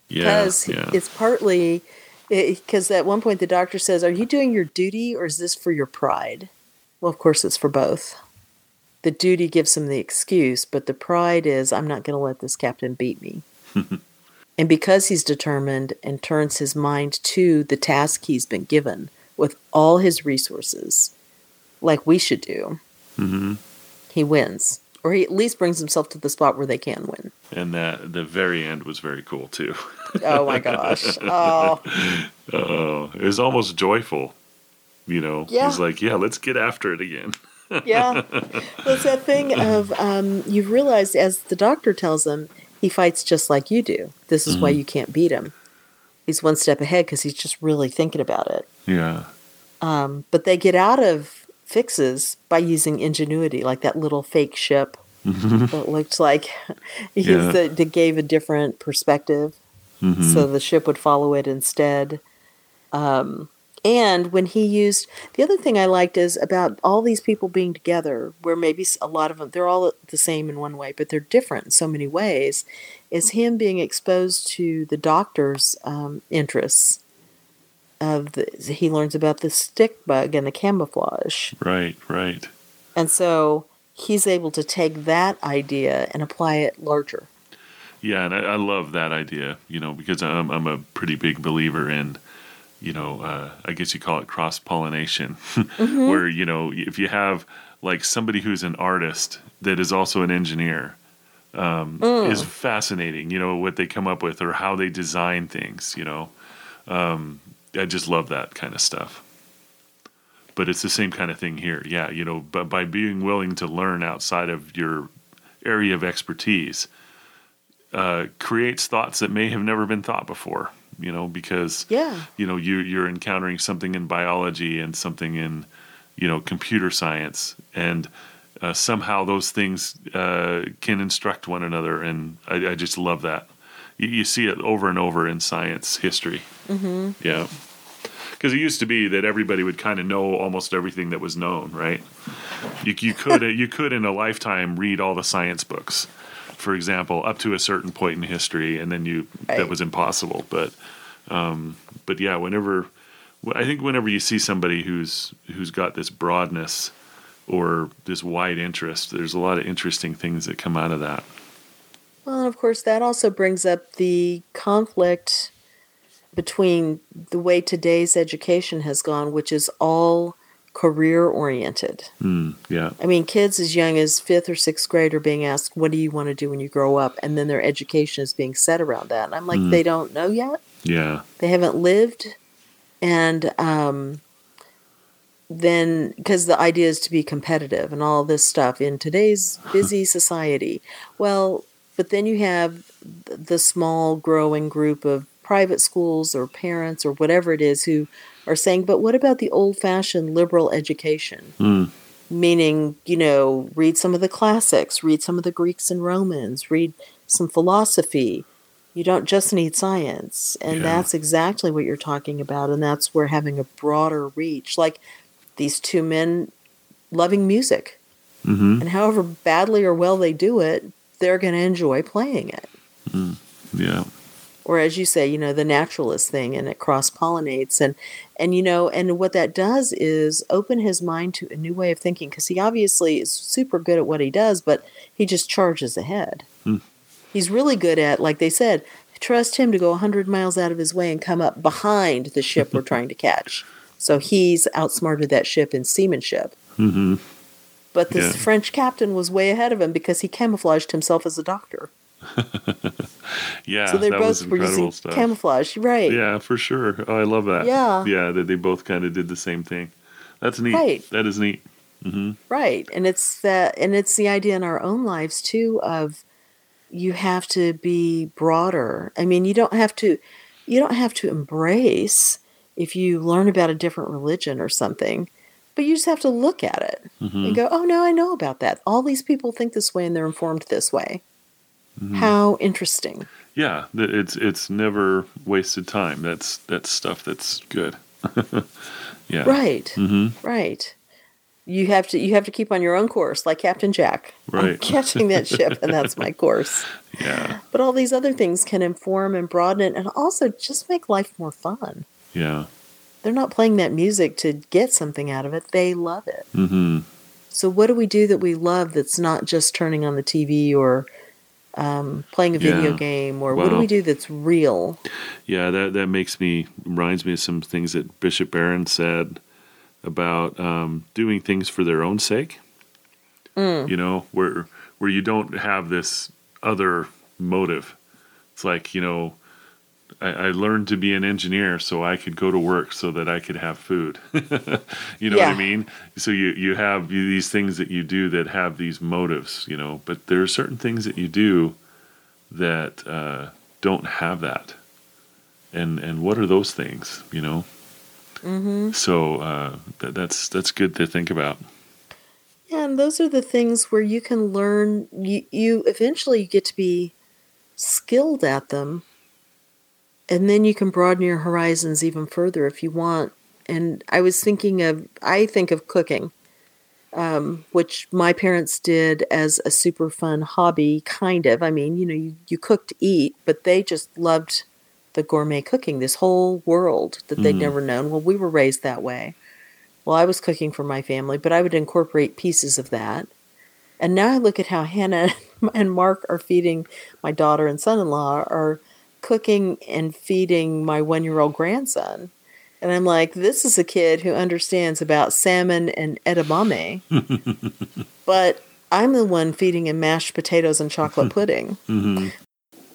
Yeah. because Yeah. it's partly because at one point the doctor says, "Are you doing your duty or is this for your pride?" Well, of course it's for both. The duty gives him the excuse, but the pride is, "I'm not going to let this captain beat me." and because he's determined and turns his mind to the task he's been given with all his resources, like we should do, hmm he wins, or he at least brings himself to the spot where they can win. And that the very end was very cool too. Oh my gosh! Oh, Oh, it was almost joyful. You know, Yeah. he's like, yeah, let's get after it again. yeah. Well, it's that thing of um, you've realized, as the doctor tells him, he fights just like you do. This is why you can't beat him. He's one step ahead because he's just really thinking about it. Yeah. Um, but they get out of fixes by using ingenuity, like that little fake ship that looked like Mm-hmm. Yeah. that that gave a different perspective, Mhm. so the ship would follow it instead. Um, and when he used the other thing I liked is about all these people being together, where maybe a lot of them they're all the same in one way, but they're different in so many ways. Is him being exposed to the doctor's um, interests of the he learns about the stick bug and the camouflage. Right, right. And so he's able to take that idea and apply it larger. Yeah, and I, I love that idea, you know, because I'm I'm a pretty big believer in, you know, uh, I guess you call it cross pollination, where you know if you have like somebody who's an artist that is also an engineer, um, is fascinating. You know what they come up with or how they design things. You know, um, I just love that kind of stuff. But it's the same kind of thing here. Yeah, you know, but by being willing to learn outside of your area of expertise, uh, creates thoughts that may have never been thought before. You know, because Yeah. you know you you're encountering something in biology and something in you know computer science, and uh, somehow those things uh, can instruct one another, and I, I just love that. You, you see it over and over in science history. Mm-hmm. Yeah. Because it used to be that everybody would kind of know almost everything that was known, right? You, you could you could in a lifetime read all the science books, for example, up to a certain point in history, and then you that was impossible. But um, but yeah, whenever I think whenever you see somebody who's who's got this broadness or this wide interest, there's a lot of interesting things that come out of that. Well, and of course, that also brings up the conflict between the way today's education has gone, which is all career oriented. Mm, yeah, I mean, kids as young as fifth or sixth grade are being asked, What do you want to do when you grow up? And then their education is being set around that. And I'm like, They don't know yet. yeah, They haven't lived. And um, then, because the idea is to be competitive and all this stuff in today's busy society. Well, but then you have the small growing group of private schools or parents or whatever it is who are saying, but what about the old fashioned liberal education? Mm, meaning you know read some of the classics read some of the greeks and romans read some philosophy. You don't just need science. And Yeah. that's exactly what you're talking about and that's where having a broader reach like these two men loving music. Hmm and however badly or well they do it they're going to enjoy playing it. Yeah, or as you say, you know, the naturalist thing and it cross pollinates and and you know, and what that does is open his mind to a new way of thinking because he obviously is super good at what he does, but he just charges ahead. Hmm. He's really good at, like they said, trust him to go 100 miles out of his way and come up behind the ship we're trying to catch. So he's outsmarted that ship in seamanship. hmm But this Yeah. French captain was way ahead of him because he camouflaged himself as a doctor. yeah. so they both were using stuff. camouflage, right? Yeah, for sure. Oh, I love that. Yeah. yeah. That they both kind of did the same thing. That's neat. Right. That is neat. hmm Right. And it's that and it's the idea in our own lives too of you have to be broader. I mean, you don't have to you don't have to embrace if you learn about a different religion or something, but you just have to look at it hmm and go, "Oh no, I know about that. All these people think this way and they're informed this way." Mm-hmm. How interesting. Yeah, it's it's never wasted time. That's that's stuff that's good. yeah. Right. hmm Right. You have to you have to keep on your own course like Captain Jack. I'm Right. catching that ship and that's my course. Yeah. But all these other things can inform and broaden it and also just make life more fun. Yeah. They're not playing that music to get something out of it, they love it. Mm-hmm. So, what do we do that we love that's not just turning on the TV or um, playing a video Yeah. game? Or what do we do that's real? Yeah, that that makes me reminds me of some things that Bishop Barron said about um, doing things for their own sake. You know, where where you don't have this other motive. It's like you know, I, I learned to be an engineer so I could go to work so that I could have food. you know what I mean? So you you have these things that you do that have these motives. You know, but there are certain things that you do that uh, don't have that. And and what are those things? You know. Mm-hmm. So uh, that, that's that's good to think about. Yeah, and those are the things where you can learn. You, you eventually get to be skilled at them, and then you can broaden your horizons even further if you want. And I was thinking of, I think of cooking, um, which my parents did as a super fun hobby, kind of. I mean, you know, you, you cook to eat, but they just loved the gourmet cooking, this whole world that they'd Mm. never known. Well, we were raised that way. Well, I was cooking for my family, but I would incorporate pieces of that. And now I look at how Hannah and Mark are feeding my daughter and son in law, are cooking and feeding my one year old grandson. And I'm like, this is a kid who understands about salmon and edamame. but I'm the one feeding him mashed potatoes and chocolate pudding. Mm-hmm.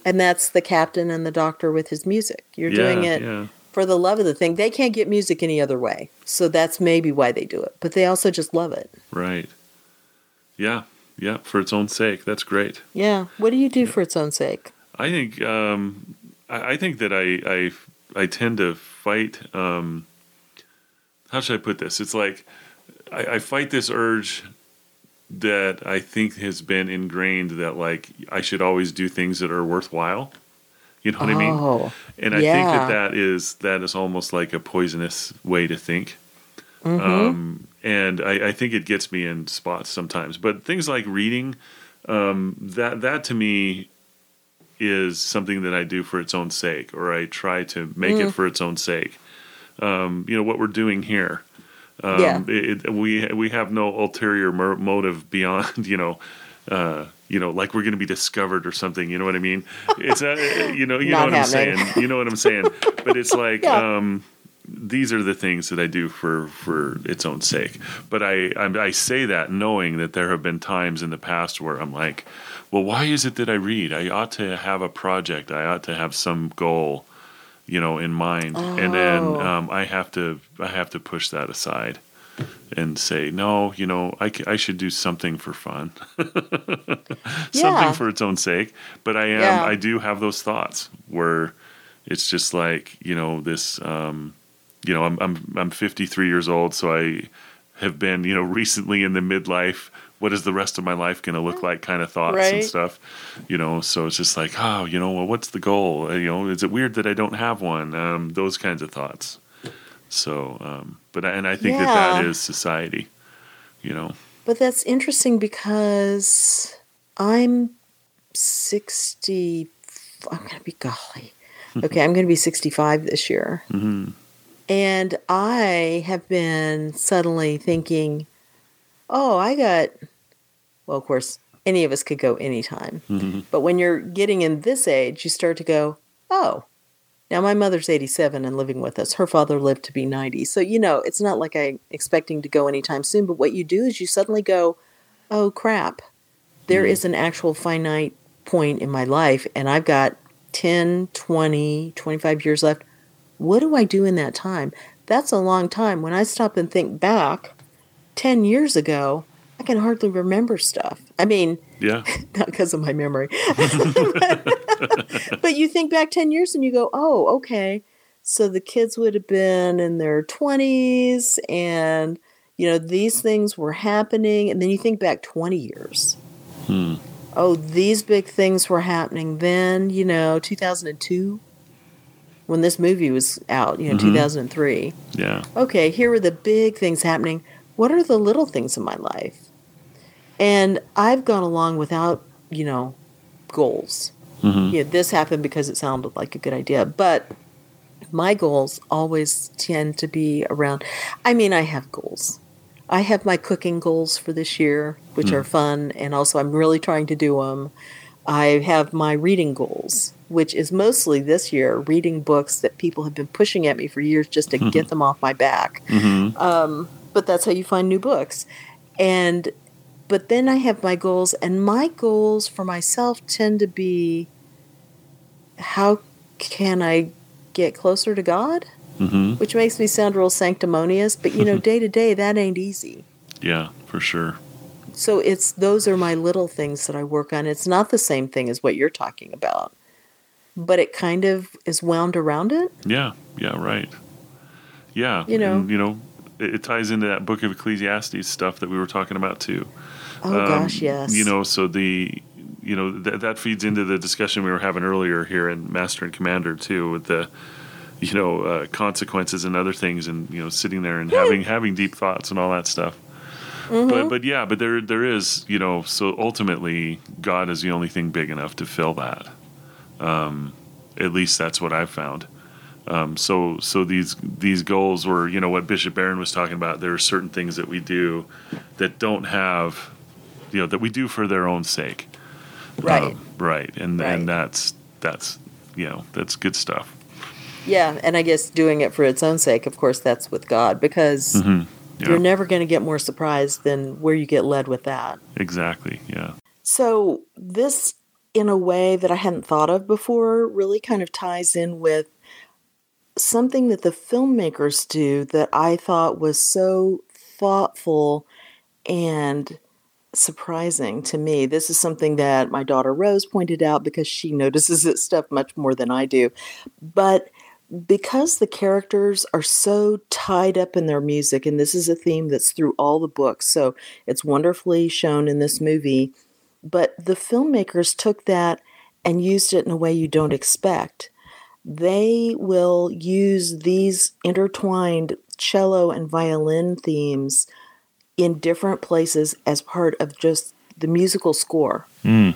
And that's the captain and the doctor with his music. You're doing it Yeah. for the love of the thing. They can't get music any other way. So that's maybe why they do it. But they also just love it. Right. Yeah. Yeah. For its own sake. That's great. Yeah. What do you do for its own sake? I think um, I, I think that I, I I tend to fight. Um, how should I put this? It's like I, I fight this urge that I think has been ingrained that like I should always do things that are worthwhile. You know what I mean? Oh, And I think that that is that is almost like a poisonous way to think. Mm-hmm. Um, and I, I think it gets me in spots sometimes. But things like reading, um, that that to me is something that I do for its own sake, or I try to make Mm. it for its own sake. Um, you know what we're doing here. Um, Yeah. it, it- we we have no ulterior mo- motive beyond you know. Uh, you know, like we're going to be discovered or something. You know what I mean? It's uh, you know, you know what happening. I'm saying. You know what I'm saying. But it's like Yeah. um, these are the things that I do for for its own sake. But I, I I say that knowing that there have been times in the past where I'm like, well, why is it that I read? I ought to have a project. I ought to have some goal, you know, in mind, and then Oh. um, I have to I have to push that aside and say no. You know, I, I should do something for fun, Yeah. something for its own sake. But I am Yeah. I do have those thoughts where it's just like you know this. Um, you know, I'm I'm I'm 53 years old, so I have been you know recently in the midlife. What is the rest of my life going to look like? Kind of thoughts and stuff. You know, so it's just like, oh, you know, well, what's the goal? Uh, You know, is it weird that I don't have one? Um, those kinds of thoughts. So, um, but and I think that that Yeah. is society. You know, But that's interesting because I'm 60. I'm going to be golly. Okay, I'm going to be 65 this year. hmm And I have been suddenly thinking, oh, I got, well, of course, any of us could go anytime. hmm But when you're getting in this age, you start to go, oh, now my mother's 87 and living with us. Her father lived to be 90. So, you know, it's not like I'm expecting to go anytime soon. But what you do is you suddenly go, oh, crap. There is an actual finite point in my life, and I've got 10, 20, 25 years left. What do I do in that time? That's a long time. When I stop and think back 10 years ago, I can hardly remember stuff. I mean, yeah, not because of my memory. but you think back 10 years and you go, oh, okay. So the kids would have been in their 20s and, you know, these things were happening. And then you think back 20 years. Hmm. Oh, these big things were happening then, you know, 2002 when this movie was out, you know, Mhm. 2003 yeah, okay, here are the big things happening. What are the little things in my life? And I've gone along without, you know, goals. hmm You know, this happened because it sounded like a good idea, but my goals always tend to be around. I mean, I have goals. I have my cooking goals for this year, which are fun, and also I'm really trying to do them. I have my reading goals, which is mostly this year reading books that people have been pushing at me for years just to get them off my back hmm but that's how you find new books. And but then I have my goals, and my goals for myself tend to be how can I get closer to God? Mm-hmm. Which makes me sound real sanctimonious, but you know, day to day, that ain't easy. Yeah, for sure. So it's those are my little things that I work on. It's not the same thing as what you're talking about, but it kind of is wound around it. Yeah, yeah, right. Yeah, You know. and, you know, it, it ties into that Book of Ecclesiastes stuff that we were talking about too. Oh Um, gosh, yes. You know, so the you know that that feeds into the discussion we were having earlier here in Master and Commander too, with the you know uh, consequences and other things, and you know sitting there and having having deep thoughts and all that stuff. Mm-hmm. But but yeah, but there there is you know so ultimately God is the only thing big enough to fill that. Um, at least that's what I've found. Um, so so these these goals were you know what Bishop Barron was talking about. There are certain things that we do that don't have you know that we do for their own sake. right. Um, right. And Right. and that's that's you know that's good stuff. yeah, and I guess doing it for its own sake, of course, that's with God because Mhm. Yeah. you're never going to get more surprised than where you get led with that. Exactly. Yeah. So, this, in a way that I hadn't thought of before, really kind of ties in with something that the filmmakers do that I thought was so thoughtful and surprising to me. This is something that my daughter Rose pointed out because she notices this stuff much more than I do. But because the characters are so tied up in their music, and this is a theme that's through all the books, so it's wonderfully shown in this movie. But the filmmakers took that and used it in a way you don't expect. They will use these intertwined cello and violin themes in different places as part of just the musical score. Mm.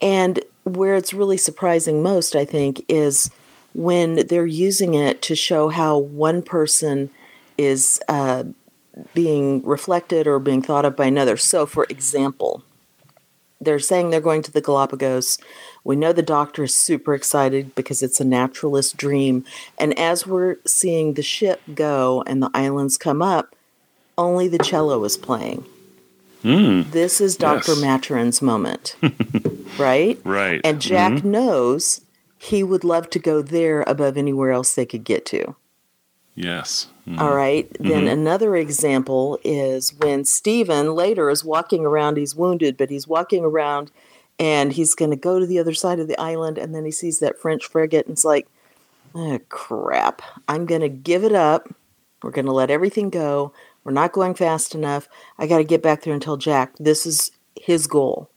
And where it's really surprising most, I think, is when they're using it to show how one person is uh, being reflected or being thought of by another. So, for example, they're saying they're going to the Galapagos. We know the doctor is super excited because it's a naturalist dream. And as we're seeing the ship go and the islands come up, only the cello is playing. Mm. This is Dr. Yes. Maturin's moment, right? Right. And Jack Mhm. knows he would love to go there above anywhere else they could get to. Yes. Mhm. All right. Then Mhm. another example is when Stephen later is walking around, he's wounded, but he's walking around and he's going to go to the other side of the island. And then he sees that French frigate and it's like, oh, crap. I'm going to give it up. We're going to let everything go. We're not going fast enough. I got to get back there and tell Jack this is his goal.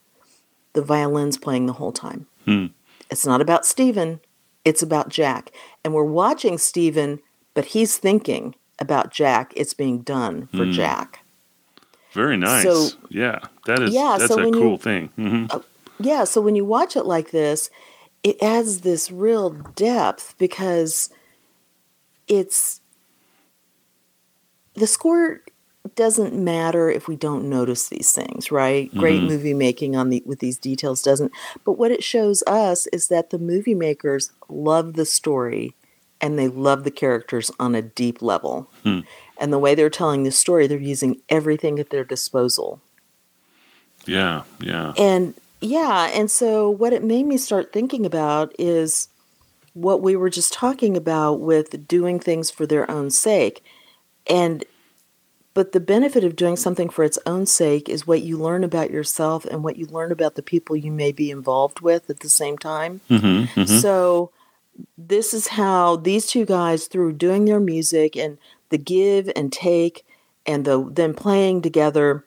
The violin's playing the whole time. Hmm. It's not about Stephen, it's about Jack. And we're watching Stephen, but he's thinking about Jack. It's being done for Hmm. Jack. Very nice. So- yeah. That is Yeah, that's so a when you- cool thing. hmm Yeah, so when you watch it like this, it adds this real depth because it's the score doesn't matter if we don't notice these things, right? Great Mhm. movie making on the with these details doesn't. But what it shows us is that the movie makers love the story and they love the characters on a deep level. Hmm. And the way they're telling the story, they're using everything at their disposal. Yeah. Yeah. And yeah, and so what it made me start thinking about is what we were just talking about with doing things for their own sake. And but the benefit of doing something for its own sake is what you learn about yourself and what you learn about the people you may be involved with at the same time. hmm hmm So this is how these two guys through doing their music and the give and take and the them playing together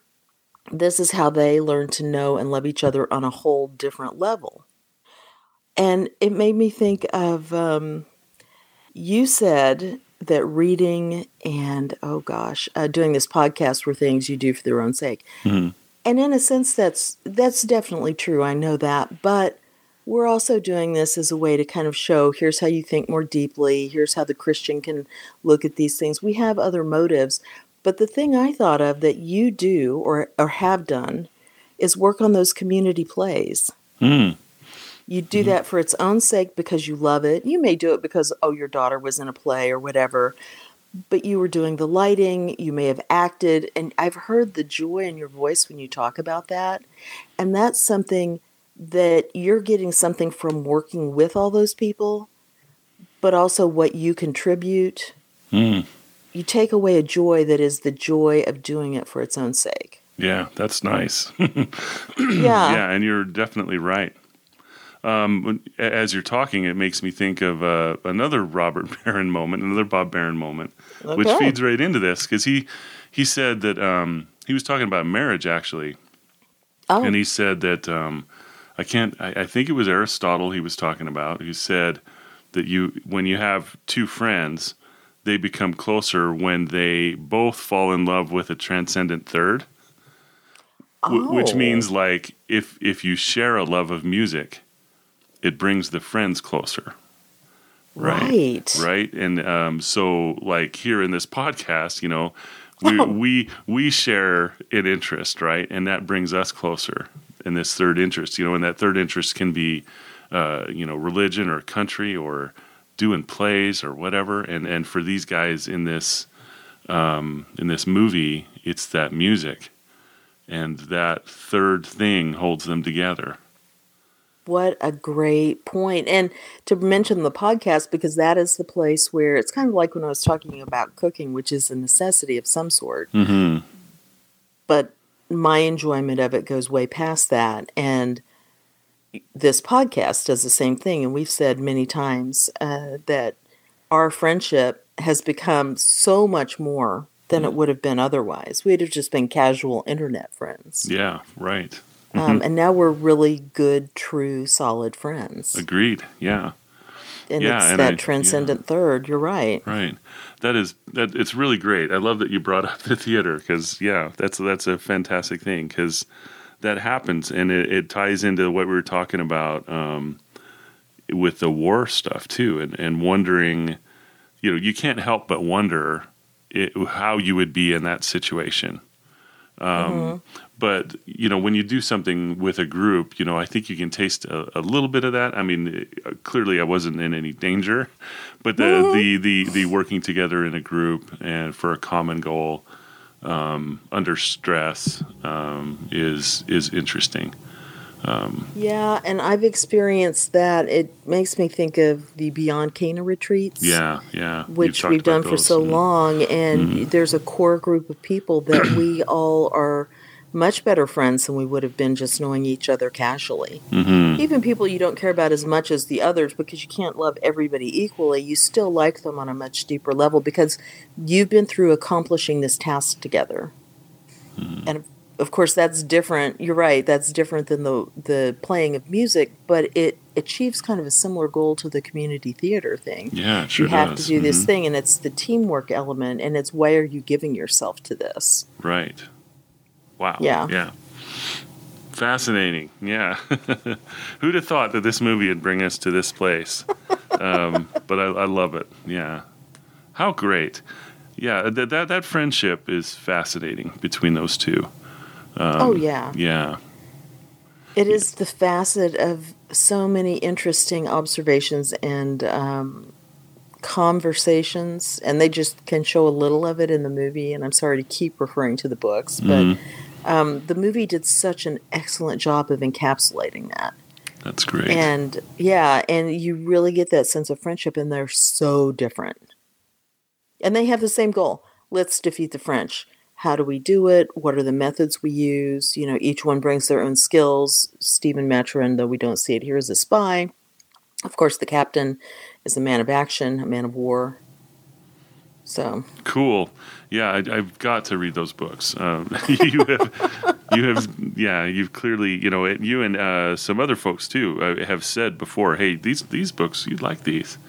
this is how they learn to know and love each other on a whole different level. And it made me think of um, you said that reading and oh gosh, uh, doing this podcast were things you do for their own sake. hmm And in a sense, that's that's definitely true. I know that, but we're also doing this as a way to kind of show here's how you think more deeply. Here's how the Christian can look at these things. We have other motives, but the thing I thought of that you do or or have done is work on those community plays. Mm. You do that for its own sake because you love it. You may do it because oh your daughter was in a play or whatever. but you were doing the lighting, you may have acted, and I've heard the joy in your voice when you talk about that. And that's something that you're getting something from working with all those people, but also what you contribute. Mm. You take away a joy that is the joy of doing it for its own sake. Yeah, that's nice. Yeah. yeah, and you're definitely right. Um, as you're talking, it makes me think of uh, another Robert Barron moment, another Bob Barron moment, which feeds right into this because he he said that um, he was talking about marriage actually, Oh, and he said that um, I can't. I, I think it was Aristotle he was talking about. Who said that you when you have two friends, they become closer when they both fall in love with a transcendent third. Wh- which Oh. means like if if you share a love of music, it brings the friends closer. right. Right. And um, so like here in this podcast, you know, we we we share an interest, right? And that brings us closer in this third interest, you know, and that third interest can be uh, you know, religion or country or doing plays or whatever. And and for these guys in this um, in this movie, it's that music. And that third thing holds them together. What a great point. And to mention the podcast, because that is the place where it's kind of like when I was talking about cooking, which is a necessity of some sort. Mm-hmm. But my enjoyment of it goes way past that. And this podcast does the same thing. And we've said many times uh, that our friendship has become so much more than it would have been otherwise. We'd have just been casual internet friends. Yeah, right. Um, and now we're really good, true, solid friends. Agreed. Yeah. and Yeah, it's and that I- transcendent third. You're right. Right. That is that. It's really great. I love that you brought up the theater because yeah, that's that's a fantastic thing because that happens and it, it ties into what we were talking about um, with the war stuff too, and and wondering, you know, you can't help but wonder it, how you would be in that situation. Um, But you know, when you do something with a group, you know, I think you can taste a, a little bit of that. I mean, uh, clearly, I wasn't in any danger, but the the, the the working together in a group and for a common goal um, under stress um, is is interesting. Yeah, and I've experienced that. It makes me think of the Beyond Cana retreats. Yeah, yeah. Which we've done for so and- long, and Mm-hmm. there's a core group of people that we all are much better friends than we would have been just knowing each other casually. Mhm. Even people you don't care about as much as the others because you can't love everybody equally, you still like them on a much deeper level because you've been through accomplishing this task together. Mm-hmm. And of course that's different. You're right, that's different than the the playing of music, but it achieves kind of a similar goal to the community theater thing. Yeah, sure you have does. to do this Mhm. thing and it's the teamwork element and it's why are you giving yourself to this? Right. Wow. Yeah. Yeah. Fascinating. Yeah. Who'd have thought that this movie would bring us to this place? um, but I, I love it. Yeah. How great. Yeah. That, that that friendship is fascinating between those two. Um, oh yeah. Yeah. It is the facet of so many interesting observations and um, conversations, and they just can show a little of it in the movie. And I'm sorry to keep referring to the books, but Mhm. Um, the movie did such an excellent job of encapsulating that. That's great. And yeah, and you really get that sense of friendship, and they're so different. And they have the same goal let's defeat the French. How do we do it? What are the methods we use? You know, each one brings their own skills. Stephen Maturin, though we don't see it here, is a spy. Of course, the captain is a man of action, a man of war. So, Cool. Yeah, I, I've got to read those books. Um, you have, you have, yeah, you've clearly, you know, you and uh, some other folks too uh, have said before, hey, these these books, you'd like these.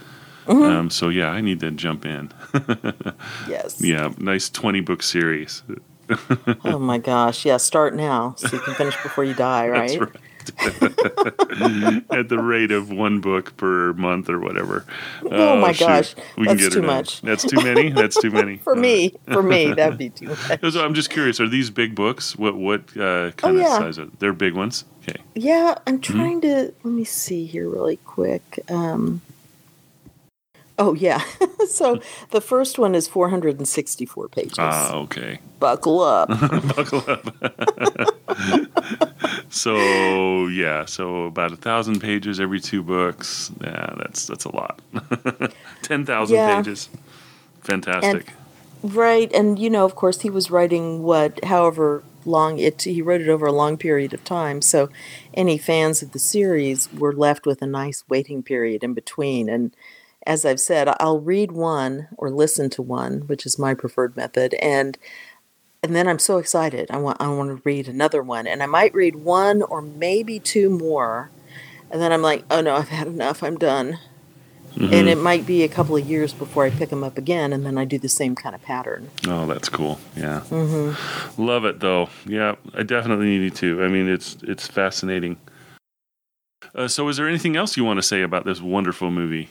Um, so yeah, I need to jump in. yes. Yeah, nice twenty book series. Oh my gosh. Yeah, start now so you can finish before you die, right? That's right. At the rate of one book per month or whatever. Oh my shoot. gosh, we can that's get too done. much. That's too many. That's too many. For me, for me, that'd be too much. So I'm just curious. Are these big books? What what uh, kind of Oh, yeah. size are they? they're big ones? Okay. Yeah, I'm trying to let me see here really quick. Um, Oh yeah. so the first one is 464 pages. Ah, okay. Buckle up. Buckle up. so yeah, so about a thousand pages every two books. Yeah, that's that's a lot. Ten thousand Yeah. pages. Fantastic. right, and you know, of course, he was writing what, however long it. He wrote it over a long period of time. So any fans of the series were left with a nice waiting period in between. And as I've said, I'll read one or listen to one, which is my preferred method, and and then I'm so excited. I want I want to read another one, and I might read one or maybe two more, and then I'm like, oh no, I've had enough. I'm done. Mm-hmm. And it might be a couple of years before I pick them up again, and then I do the same kind of pattern. Oh, that's cool. Yeah, mm-hmm. love it though. Yeah, I definitely need to. I mean, it's it's fascinating. Uh, so, is there anything else you want to say about this wonderful movie?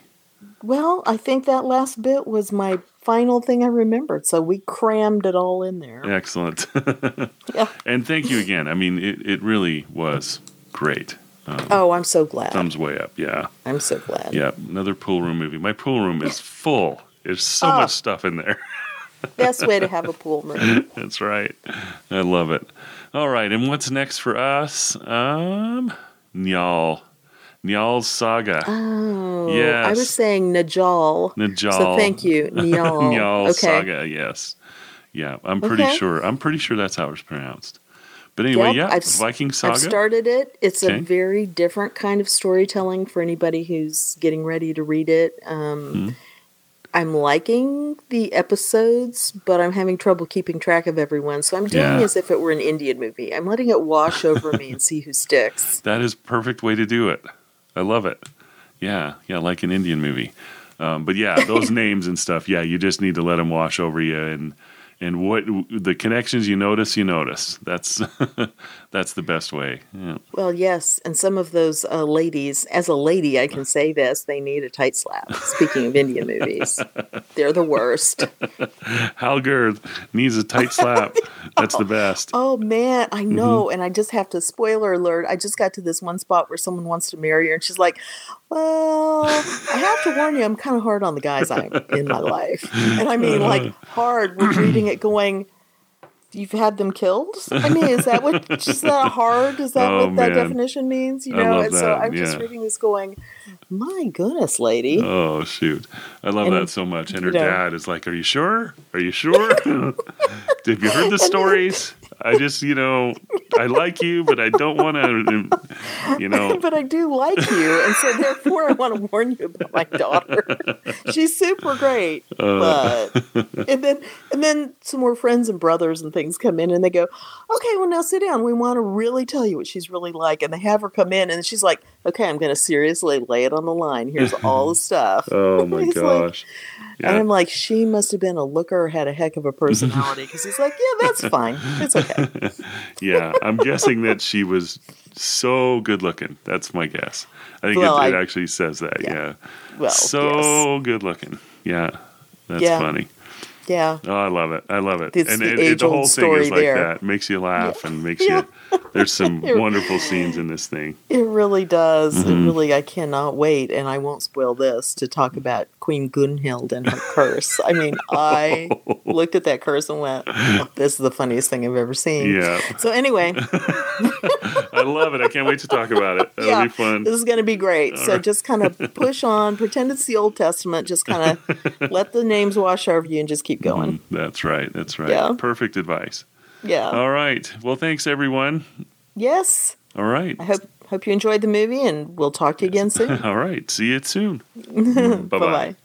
Well, I think that last bit was my final thing I remembered, so we crammed it all in there. Excellent. Yeah. and thank you again. I mean, it, it really was great. Um, Oh, I'm so glad. thumbs way up. Yeah. I'm so glad. Yeah. Another pool room movie. My pool room is full. There's so Oh. much stuff in there. Best way to have a pool room. That's right. I love it. All right. And what's next for us? Um, Njal. Njal's Saga. Oh, yes. I was saying Najal. Najal. So thank you, Njal. Njal okay. Saga. Yes. Yeah. I'm pretty Okay. sure. I'm pretty sure that's how it's pronounced. But anyway, Yep, yeah. I've Viking Saga. I've started it. It's Okay. a very different kind of storytelling for anybody who's getting ready to read it. Um, Hmm. I'm liking the episodes, but I'm having trouble keeping track of everyone. So I'm doing Yeah. as if it were an Indian movie. I'm letting it wash over me and see who sticks. That is perfect way to do it. I love it. Yeah, yeah, like an Indian movie. Um, but yeah, those names and stuff. Yeah, you just need to let them wash over you, and and what the connections you notice, you notice. That's that's the best way. Yeah. Well, yes, and some of those uh, ladies, as a lady, I can say this: they need a tight slap. Speaking of Indian movies, they're the worst. Hallgerd needs a tight slap. That's the best. Oh man, I know. Mm-hmm. And I just have to spoiler alert. I just got to this one spot where someone wants to marry her, and she's like, "Well, I have to warn you, I'm kind of hard on the guys I'm in my life, and I mean like hard." We're reading it, going, "You've had them killed." I mean, is that what? Is that hard? Is that Oh, what that man. definition means? You know. and so I'm just reading this, going, "My goodness, lady." Oh shoot, I love And, that so much. And her know- dad is like, "Are you sure? Are you sure? Have you heard the stories? I just, you know, I like you, but I don't want to, you know." but I do like you, and so therefore I want to warn you about my daughter. She's super great, Uh. but and then and then some more friends and brothers and things come in, and they go, "Okay, well now sit down. We want to really tell you what she's really like." And they have her come in, and she's like, "Okay, I'm going to seriously lay it on the line. Here's all the stuff." Oh my gosh. like- gosh. And I'm like, she must have been a looker, had a heck of a personality, because he's like, "Yeah, that's fine. It's okay." yeah, I'm guessing that she was so good looking. That's my guess. I think Well, it, it I- actually says that. yeah. Yeah. Well, so good looking. Yeah. That's Yeah. funny. yeah. Oh, I love it. I love it. It's and the and- and the whole thing is like there. that. Makes you laugh and makes Yeah. you. There's some You're- wonderful scenes in this thing. It really does. Mm-hmm. It really, I cannot wait, and I won't spoil this to talk about Queen Gunhild and her curse. I mean, I looked at that curse and went, oh, "This is the funniest thing I've ever seen." Yeah. So anyway, I love it. I can't wait to talk about it. That'll yeah, be fun. this is going to be great. So just kind of push on, pretend it's the Old Testament. Just kind of let the names wash over you, and just keep going. Mm, That's right. That's right. Yeah. Perfect advice. Yeah. All right. Well, thanks everyone. yes. All right. I hope hope you enjoyed the movie, and we'll talk to you again soon. All right. See you soon. Bye Bye bye.